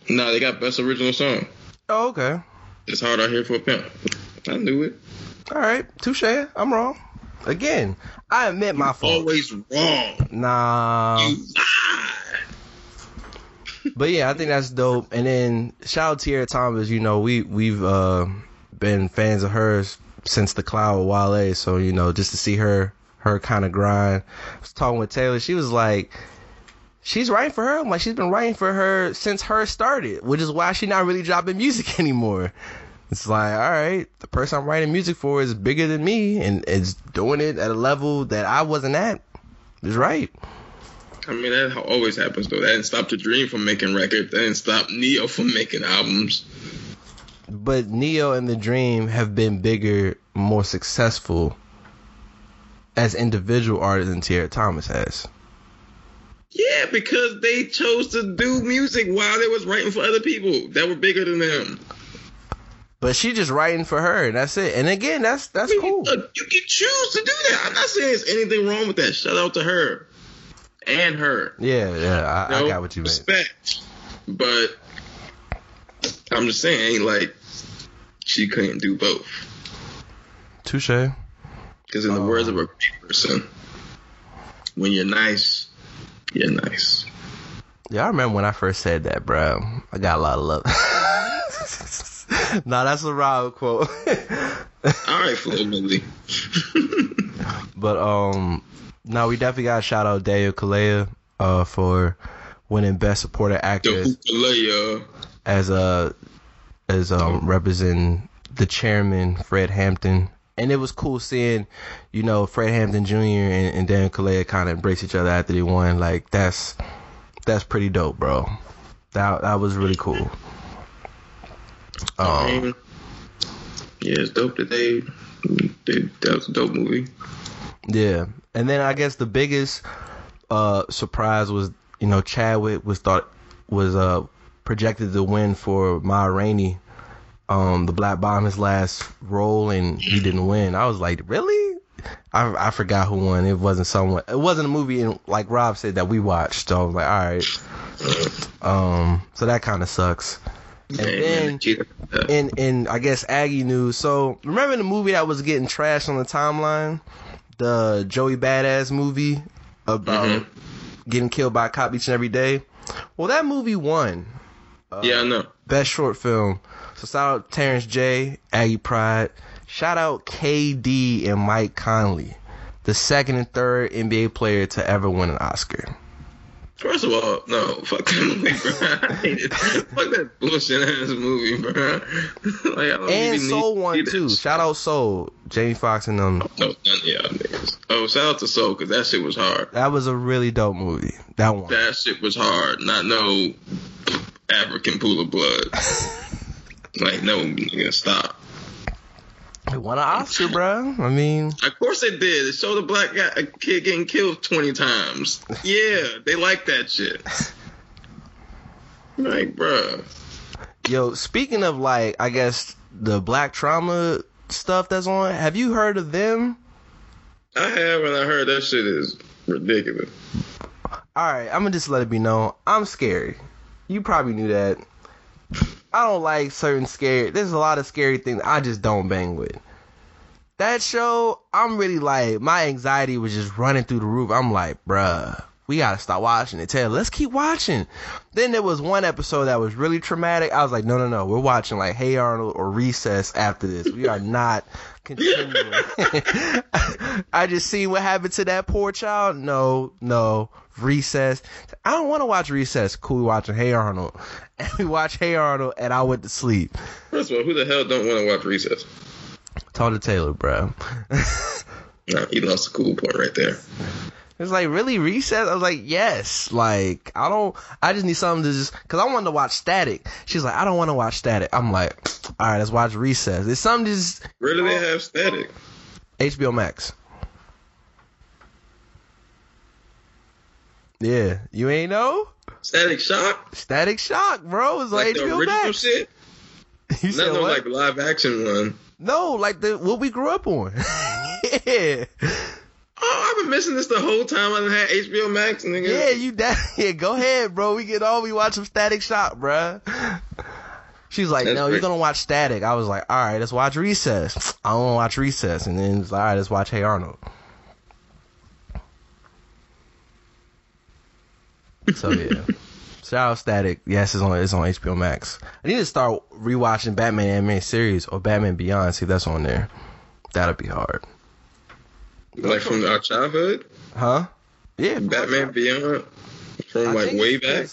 No, they got best original song. Oh, okay. It's hard out here for a pimp. I knew it. All right, touche. I'm wrong. Again, I admit my fault. Always wrong. Nah. But yeah, I think that's dope. And then shout out to Tiara Thomas. You know, we we've uh, been fans of hers since the cloud with Wale. So you know, just to see her her kind of grind. I was talking with Taylor. She was like, she's writing for her. I'm like, she's been writing for her since her started, which is why she's not really dropping music anymore. It's like, all right, the person I'm writing music for is bigger than me and is doing it at a level that I wasn't at. It's right. I mean, that always happens though. That didn't stop the dream from making records. That didn't stop Ne-Yo from making albums. but Ne-Yo and the Dream have been bigger, more successful as individual artists than Tiara Thomas has. Yeah, because they chose to do music while they was writing for other people that were bigger than them. But she just writing for her, and that's it. And again, that's that's I mean, cool. look, you can choose to do that. I'm not saying there's anything wrong with that. Shout out to her and her. Yeah, yeah, I, I know, got what you meant. Respect. But I'm just saying, ain't like she couldn't do both. Touche. Because in the Oh. words of a um, great person, when you're nice, you're nice. Yeah, I remember when I first said that, bro. I got a lot of love. nah, that's a Rob quote. All right, Flo Milli. but um, no, we definitely got to shout out to Daniel Kaluuya uh for winning Best Supporting. Kaluuya. as a as um representing the chairman Fred Hampton. And it was cool seeing, you know, Fred Hampton Jr. and, and Dan Kaluuya kind of embrace each other after they won. Like that's that's pretty dope, bro. That that was really cool. I Um, mean, yeah, it's dope that they, they that was a dope movie. yeah, and then I guess the biggest uh, surprise was you know Chadwick was thought was uh projected to win for Ma Rainey, um, the Black Bomb, his last role, and he didn't win. I was like, really? I I forgot who won. It wasn't someone. It wasn't a movie, and like Rob said that we watched. So I was like, all right. Um, so that kind of sucks. And then in in I guess Aggie news. So remember the movie that was getting trashed on the timeline, the Joey Badass movie about mm-hmm. getting killed by a cop each and every day. Well, that movie won uh, yeah, I know. best short film. So shout out Terrence J, Aggie Pride. Shout out KD and Mike Conley, the second and third NBA player to ever win an Oscar. First of all, no, fuck that movie, bro. I hate it. fuck that bullshit ass movie, bro. like, I don't And Soul need to won see that too. Shout out Soul, Jamie Foxx and them. No, none of y'all niggas. Oh, shout out to Soul, because that shit was hard. That was a really dope movie. That one. That shit was hard. Not no African pool of blood. like, no, nigga, stop. It won an Oscar, bro. I mean, Of course it did. It showed a black guy, a kid getting killed 20 times. Yeah, they like that shit. Like, bro. yo, speaking of like, I guess the black trauma stuff that's on. Have you heard of them? I have, and I heard that shit is ridiculous. All right, I'm gonna just let it be known. I'm scary. You probably knew that. I don't like certain scary. There's a lot of scary things I just don't bang with. That show, I'm really like my anxiety was just running through the roof. I'm like, bruh, we gotta stop watching it. Taylor, let's keep watching. Then there was one episode that was really traumatic. I was like, no, no, no, we're watching like Hey Arnold or Recess after this. We are not continuing. I just seen what happened to that poor child. No, no, Recess. I don't want to watch Recess. Cool, we watching Hey Arnold, and we watch Hey Arnold, and I went to sleep. First of all, who the hell don't want to watch Recess? Talk to Taylor, bro. Nah, he lost a cool point right there. It's like really recess. I was like, yes. Like I don't. I just need something to just because I wanted to watch Static. She's like, I don't want to watch Static. I'm like, all right, let's watch Recess. It's something just Where do they oh. have static? HBO Max. Yeah, you ain't know Static Shock? Static Shock, bro. It's like, Like the HBO original Max. shit? You Not said what? like live action one. no, like the what we grew up on. yeah, Oh, I've been missing this the whole time I done had HBO Max, nigga. yeah, you that. Yeah, go ahead, bro. We get on. We watch some Static Shock, bro. She's like, That's no, you're gonna watch Static. I was like, all right, let's watch Recess. I don't want to watch Recess, and then it's like, all right, let's watch Hey Arnold. So yeah, shout out Static. Yes, it's on it's on HBO Max. I need to start rewatching Batman animated series or Batman Beyond. See if that's on there. That'll be hard, Like from our childhood? huh? Yeah, Batman Beyond? From like way back?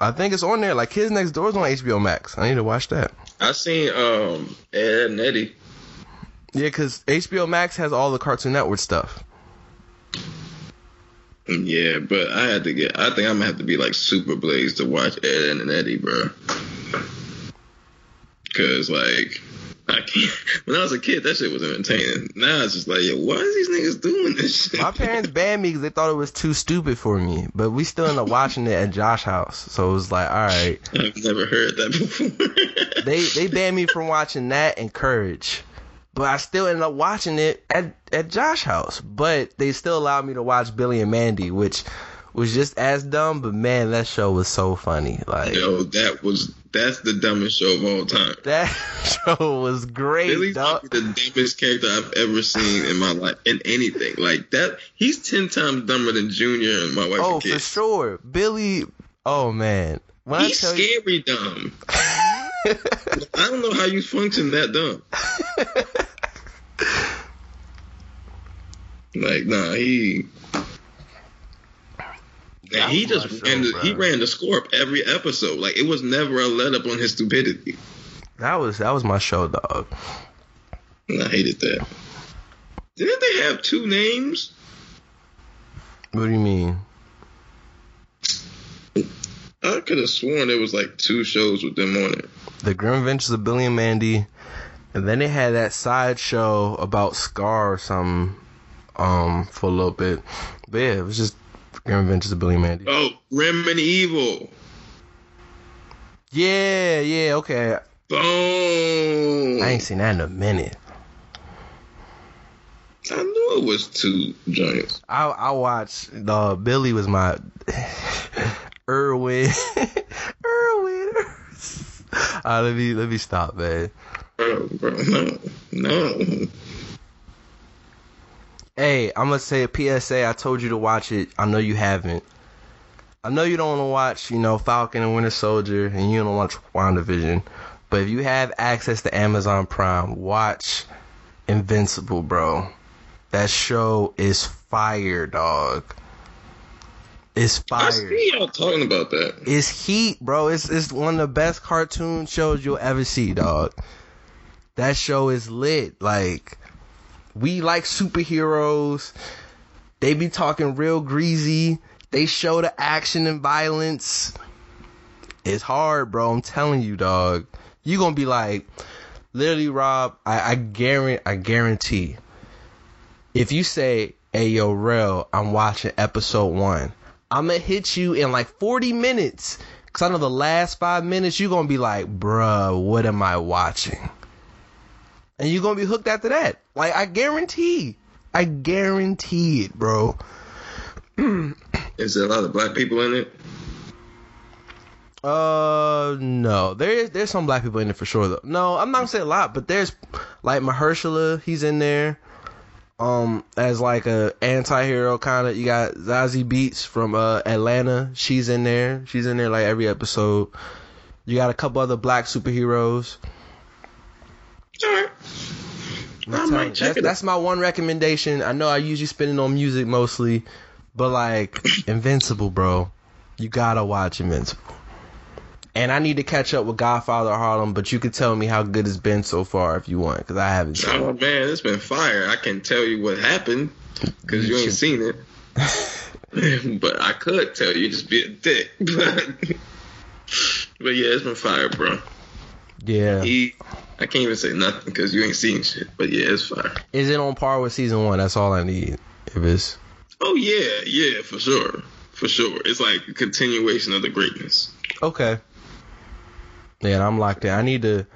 I think it's on there. Like Kids Next Door is on HBO Max. I need to watch that. I seen um Ed and Eddie. Yeah, because HBO Max has all the Cartoon Network stuff. Yeah, but I had to get. I think I'm gonna have to be like super blazed to watch Ed and Eddie, bro. Cause like I can't. When I was a kid, that shit was entertaining. Now it's just like, yo, why is these niggas doing this shit? My parents banned me because they thought it was too stupid for me. But we still ended up watching it at Josh's house. So it was like, all right. I've never heard that before. They they banned me from watching that and Courage. But I still ended up watching it at, at Josh house. But they still allowed me to watch Billy and Mandy, which was just as dumb. But man, that show was so funny. Like yo, that was that's the dumbest show of all time. that show was great. Billy's dog. the dumbest character I've ever seen in my life in anything. Like that, he's ten times dumber than Junior and my wife Oh, for sure. Billy. Oh man. When He's tell you, scary dumb. I don't know how you function that dumb. like, nah, he. And he just my ran show, the, he ran the score up every episode. Like it was never a let up on his stupidity. that was that was my show, dog. And I hated that. Didn't they have two names? What do you mean? I could have sworn there was like two shows with them on it. The Grim Adventures of Billy and Mandy, and then they had that side show about Scar or something, um, for a little bit. But yeah, it was just Grim Adventures of Billy and Mandy. Oh, Grim and Evil. Yeah, yeah, okay. Boom. I ain't seen that in a minute. I knew it was two joints. I I watched the Billy was my Irwin Irwin. Uh, let me let me stop, man. Bro, bro, no, no. Hey, I'm gonna say a PSA. I told you to watch it. I know you haven't. I know you don't want to watch, you know, Falcon and Winter Soldier, and you don't watch WandaVision. But if you have access to Amazon Prime, watch Invincible, bro. That show is fire, dog. It's I see y'all talking about that. It's heat, bro. It's it's one of the best cartoon shows you'll ever see, dog. That show is lit. Like we like superheroes. They be talking real greasy. They show the action and violence. It's hard, bro. I'm telling you, dog. You gonna be like, literally, Rob. I, I guarantee. I guarantee. If you say, "Hey, yo, Rel, I'm watching episode one," I'm gonna hit you in like 40 minutes. Cause I know the last five minutes you're gonna be like, bruh, what am I watching? And you're gonna be hooked after that. Like I guarantee. I guarantee it, bro. Is there a lot of black people in it? Uh, no. There is there's some black people in it for sure though. No, I'm not gonna say a lot, but there's like Mahershala, he's in there. Um, as like a anti-hero kind of. You got Zazie Beetz from uh Atlanta. She's in there. She's in there like every episode. You got a couple other black superheroes. All right. I might check that's, it that's my one recommendation. I know I usually spend it on music mostly, but like Invincible, bro, you gotta watch Invincible. And I need to catch up with Godfather Harlem, but you can tell me how good it's been so far if you want, because I haven't seen Oh it. man, it's been fire. I can tell you what happened because you You ain't seen it. but I could tell you, just be a dick. But, but yeah, it's been fire, bro. Yeah. He, I can't even say nothing because you ain't seen shit. But yeah, it's fire. Is it on par with season one? That's all I need. If it's Oh yeah, yeah, for sure, for sure. It's like a continuation of the greatness. okay. Yeah, and I'm locked in. I need to,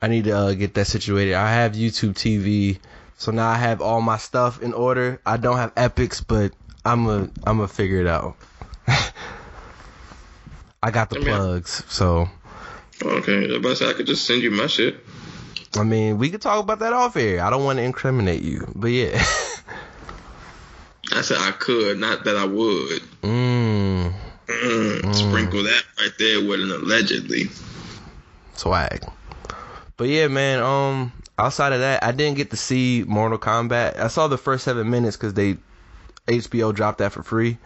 I need to uh, get that situated. I have YouTube TV, so now I have all my stuff in order. I don't have Epix, but I'm a, I'm gonna figure it out. I got the I mean, plugs, so Okay, but I could just send you my shit. I mean, we could talk about that off air. I don't want to incriminate you, but yeah. I said I could, not that I would. mm, Mm, Sprinkle that right there with an allegedly. Swag. But yeah, man. Um, outside of that, I didn't get to see Mortal Kombat. I saw the first seven minutes because they HBO dropped that for free,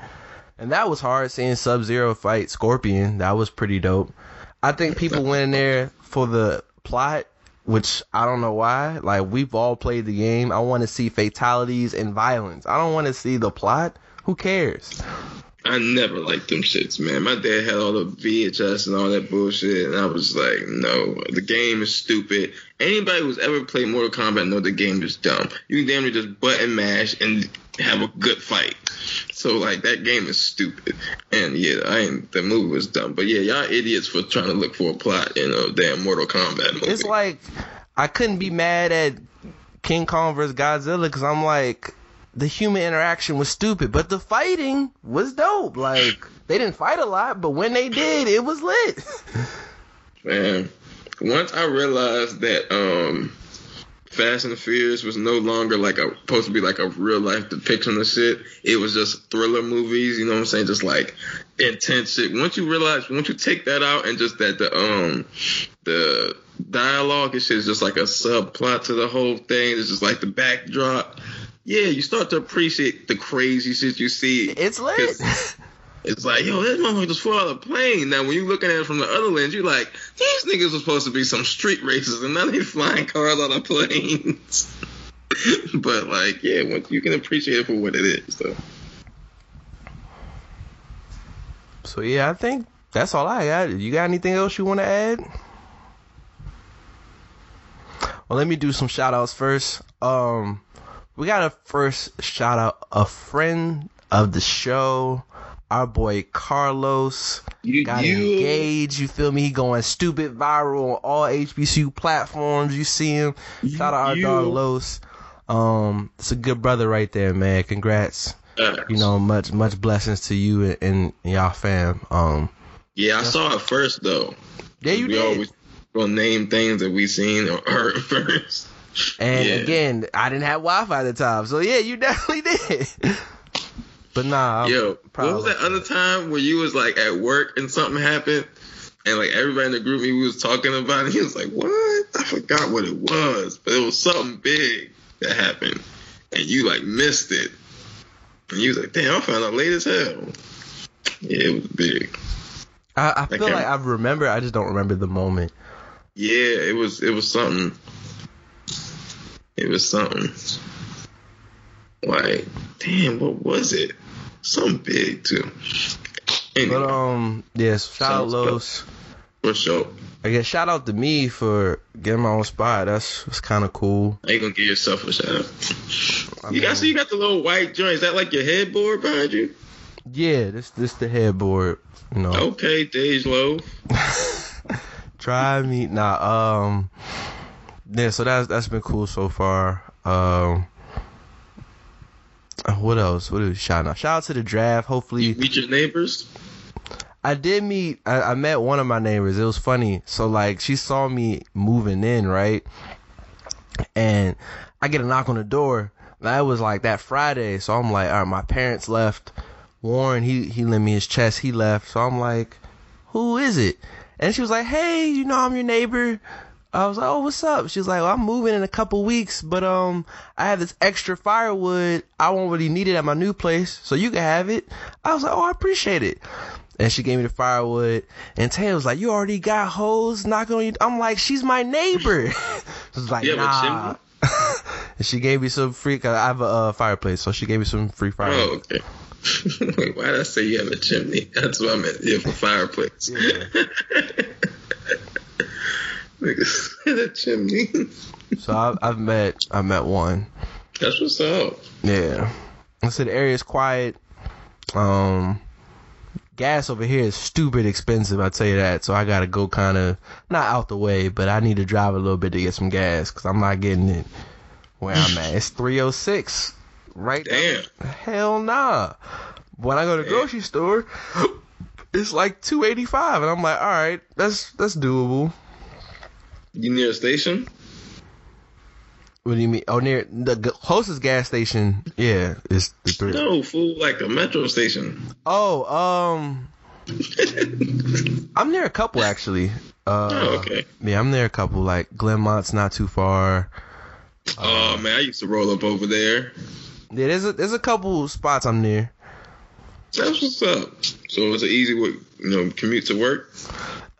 and that was hard. Seeing Sub Zero fight Scorpion, that was pretty dope. I think people went in there for the plot, which I don't know why. Like we've all played the game. I want to see fatalities and violence. I don't want to see the plot. Who cares? I never liked them shits, man. My dad had all the VHS and all that bullshit, and I was like, no, the game is stupid. Anybody who's ever played Mortal Kombat know the game is dumb. You can damn near just button mash and have a good fight. So like that game is stupid, and yeah, I ain't. The movie was dumb, but yeah, y'all idiots for trying to look for a plot in a damn Mortal Kombat movie. It's like I couldn't be mad at King Kong versus Godzilla because I'm like the human interaction was stupid, but the fighting was dope. Like they didn't fight a lot, but when they did, it was lit. Man, once I realized that um Fast and Furious was no longer like a supposed to be like a real life depiction of shit. It was just thriller movies, you know what I'm saying? Just like intense shit. Once you realize once you take that out and just that the um the dialogue and shit is just like a subplot to the whole thing. It's just like the backdrop. Yeah, you start to appreciate the crazy shit you see. it's lit. It's like, yo, this motherfucker just flew out of a plane. Now, when you're looking at it from the other lens, you're like, these niggas were supposed to be some street racers, and now they flying cars out of planes. but like, yeah, once you can appreciate it for what it is, though. So yeah, I think that's all I got. You got anything else you want to add? Well, let me do some shout outs first. Um, we got to first shout out a friend of the show. Our boy Carlos You, got you engaged. You feel me? He going stupid viral on all HBCU platforms. You see him. Shout out our you- dog Los. Um, it's a good brother right there, man. Congrats. You know, much much blessings to you and, and y'all fam. Um, Yeah, I saw it first though. yeah, you know, we did. always gonna name things that we seen or heard first. And Yeah. again, I didn't have Wi-Fi at the time, so yeah, you definitely did. but nah, I'm Yo, what was that other time where you was like at work and something happened, and like everybody in the group we was talking about it, he was like, "What? I forgot what it was, but it was something big that happened, and you like missed it, and you was like, damn, I found out late as hell. Yeah, it was big. I, I feel like I remember. I just don't remember the moment. Yeah, it was it was something. It was something. Like, damn, what was it? Something big too. Anyway, But um, yes, shout out Sounds good. Los. for sure. I guess shout out to me for getting my own spot. That's was kind of cool. How you gonna give yourself a shout out? I You got so you got the little white joint. Is that like your headboard behind you? Yeah, this this the headboard. You know, Okay, Dej Loaf. try me nah. Um, yeah. So that's that's been cool so far. Um. What else? What do we shout out? Shout out to the draft. Hopefully, You meet your neighbors. I did meet. I, I met one of my neighbors. It was funny. So like, she saw me moving in, right? And I get a knock on the door. That was like that Friday. So I'm like, all right, my parents left. Warren, he he lent me his chest. He left. So I'm like, who is it? And she was like, hey, you know, I'm your neighbor. I was like, oh, what's up? She was like, well, I'm moving in a couple weeks, but um, I have this extra firewood. I won't really need it at my new place, so you can have it. I was like, oh, I appreciate it. And she gave me the firewood. And Tay was like, "You already got hoes knocking on you." I'm like, "She's my neighbor." she was like, a "Nah." and she gave me some free. Cause I have a uh, fireplace, so she gave me some free firewood. Oh, okay. Wait, why did I say you have a chimney? That's what I meant. You have a fireplace. Niggas a chimney. So I've, I've met, I met one. That's what's up. Yeah. I said the area's quiet. Um, gas over here is stupid expensive. I tell you that. So I gotta go kind of not out the way, but I need to drive a little bit to get some gas because I'm not getting it where I'm at. It's 306 right Damn. Hell nah. When I go to the Damn. grocery store, it's like 285, and I'm like, all right, that's that's doable. You near a station? What do you mean? Oh, near the g- closest gas station, yeah, is the three. No, fool, like a metro station. Oh, um, I'm near a couple actually. Uh, Oh, okay. Yeah, I'm near a couple. Like Glenmont's not too far. Oh man, I used to roll up over there. Yeah, there's a there's a couple spots I'm near. That's what's up. So it's an easy way, you know, commute to work.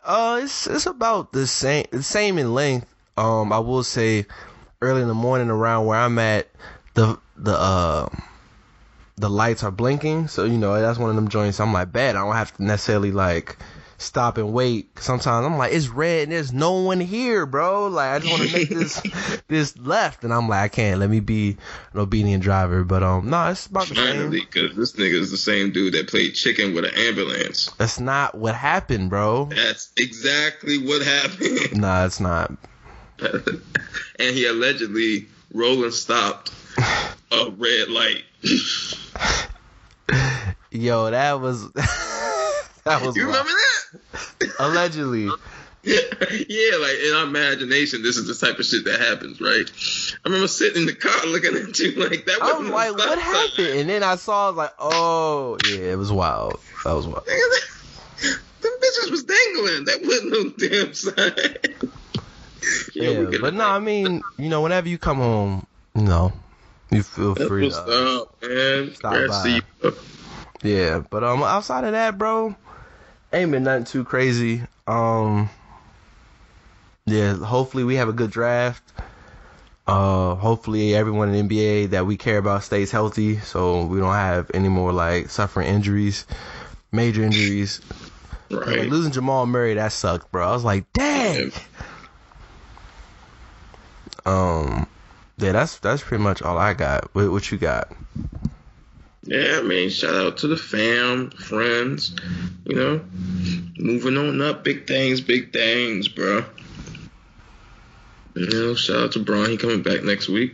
Uh, it's it's about the same same in length. Um, I will say, early in the morning around where I'm at, the the uh the lights are blinking, so you know that's one of them joints. I'm like, bad. I don't have to necessarily like stop and wait. Sometimes I'm like, it's red and there's no one here, bro. Like I just want to make this this left, and I'm like, I can't. Let me be an obedient driver. But um, no, it's about the Finally, because this nigga is the same dude that played chicken with an ambulance. That's not what happened, bro. That's exactly what happened. Nah, it's not. and he allegedly rolling stopped a red light. Yo, that was that was you wild. remember that? allegedly. Yeah, yeah, like in our imagination, this is the type of shit that happens, right? I remember sitting in the car looking at you like that. I'm wasn't a like, what happened? And then I saw, I was like, oh, yeah, it was wild. That was wild. Them bitches was dangling. That wasn't no damn sign. We Yeah, but no, I mean, you know, whenever you come home, you know, you feel That's free to. up, man. Stop Congrats by. Yeah, but um, outside of that, bro, ain't been nothing too crazy. Um, yeah, hopefully we have a good draft. Uh, hopefully everyone in the NBA that we care about stays healthy, so we don't have any more like suffering injuries, major injuries. Like, Right. losing Jamal Murray, that sucked, bro. I was like, dang. Um, yeah, that's that's pretty much all I got. What, what you got? Yeah, I mean, shout out to the fam, friends, you know, moving on up, big things, big things, bro. You know, shout out to Braun, he coming back next week.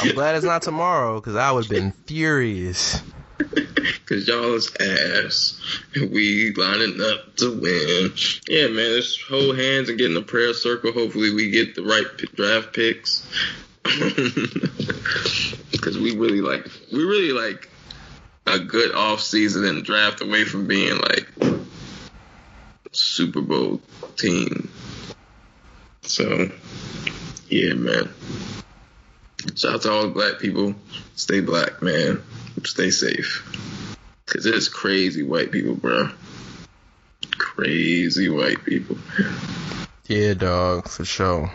I'm glad it's not tomorrow because I would have been furious. Cause y'all is ass. We lining up to win. Yeah, man, let's hold hands and get in the prayer circle. Hopefully we get the right p- draft picks. Cause we really like, we really like a good off season and draft away from being like Super Bowl team. So, yeah, man. Shout out to all the black people. Stay black, man. Stay safe. Cause it's crazy white people, bro. Crazy white people. Yeah, dog, for sure.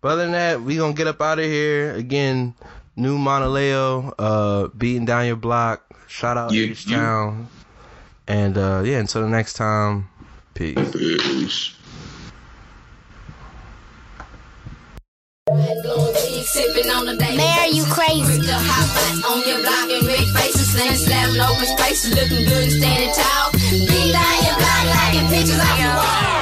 But other than that, we gonna get up out of here again. New Monaleo, uh, beating down your block. Shout out You- H Town. And uh, yeah, until the next time, peace. Peace. Sipping on the day. Mayor, you crazy. With the hot pot on your block and big faces, slam slapping open spaces, looking good and standing tall. Beat down your block, liking pictures off the wall.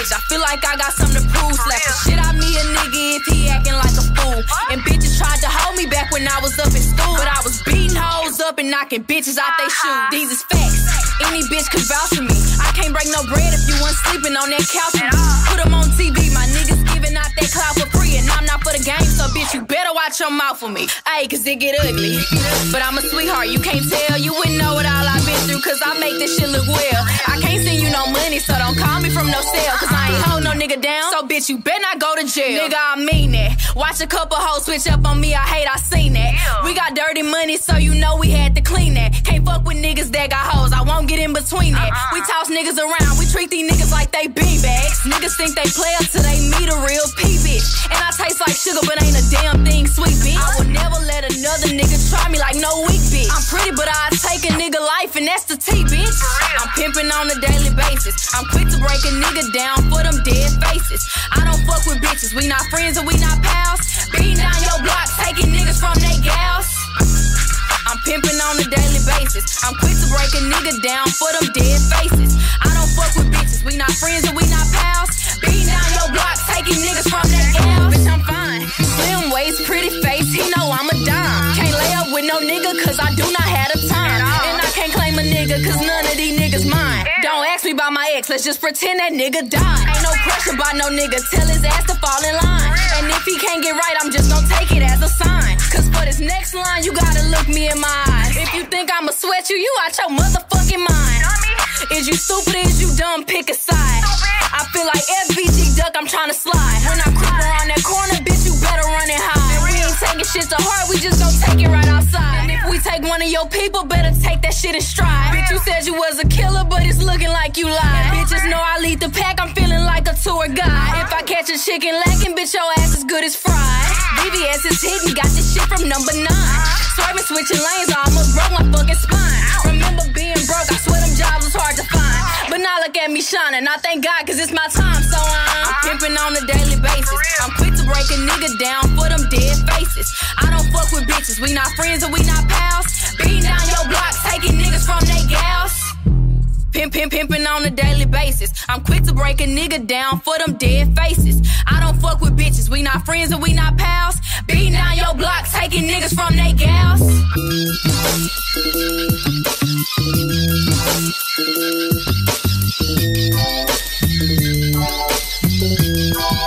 Bitch, I feel like I got something to prove. Slap the shit out me a nigga if he acting like a fool. And bitches tried to hold me back when I was up in school. But I was beating hoes up and knocking bitches out they shoes. These is facts. Any bitch could vouch for me. I can't break no bread if you weren't sleeping on that couch. Put 'em on TV, my niggas giving out that clout for free. And I'm not for the game, so bitch, you better watch your mouth for me. Ayy, cause it get ugly. But I'm a sweetheart, you can't tell. You wouldn't know what all I've been through, cause I make this shit look well. I can't send you no money, so don't call me from no cell. Cause I ain't hold no nigga down. So bitch, you better not go to jail. Nigga, I mean that. Watch a couple hoes switch up on me, I hate, I seen that. We got dirty money, so you know we had to clean that. Can't fuck with niggas that got hoes, I won't get in between that. Uh-uh. We toss niggas around, we treat these niggas like they beanbags. Niggas think they play up till they meet a real P bitch. And I taste like sugar, but ain't a damn thing sweet, bitch. I will never let another nigga try me like no weak bitch. I'm pretty, but I take a nigga life, and that's the T, bitch. I'm pimping on a daily basis. I'm quick to break a nigga down for them dead faces. I don't fuck with bitches, we not friends and we not pals. Beating down your block, taking niggas from they gals. I'm pimping on a daily basis. I'm quick to break a nigga down for them dead faces. I don't fuck with bitches, we not friends and we not pals. Beating down your block, taking niggas from that gals. Bitch, I'm fine. Slim waist, pretty face, he know I'm a dime. Can't lay up with no nigga, cause I do not have the time. And I can't claim a nigga, cause none of these niggas mine. Don't ask me about my ex, let's just pretend that nigga died. Ain't no pressure by no nigga, tell his ass to fall in line. And if he can't get right, I'm just gonna take it as a sign. Cause for this next line, you gotta look me in my eyes. If you think I'ma sweat you, you out your motherfucking mind. Is you stupid? Is you dumb? Pick a side. I feel like FBG duck, I'm trying to slide. When I creep around that corner, bitch, you better run and hide. We ain't taking shit to heart, we just gon' take it right outside. And if we take one of your people, better take that shit in stride. Bitch, you said you was a killer, but it's looking like you lied. Bitches know I lead the pack, I'm feeling like a tour guide. If I catch a chicken lacking, bitch, your ass is good as fried. VVS is hitting, got this shit from number nine. Swerving, switching lanes, I almost broke my fucking spine. Remember being broke, I swear them jobs was look at me shining, I thank God cause it's my time, so I'm uh-huh. pimping on a daily basis. I'm quick to break a nigga down for them dead faces. I don't fuck with bitches, we not friends and we not pals. Beating down your block, taking niggas from they gals. Pimp, pimp, pimping on a daily basis. I'm quick to break a nigga down for them dead faces. I don't fuck with bitches, we not friends and we not pals. Beating down your block, taking niggas from they gals. Thank you.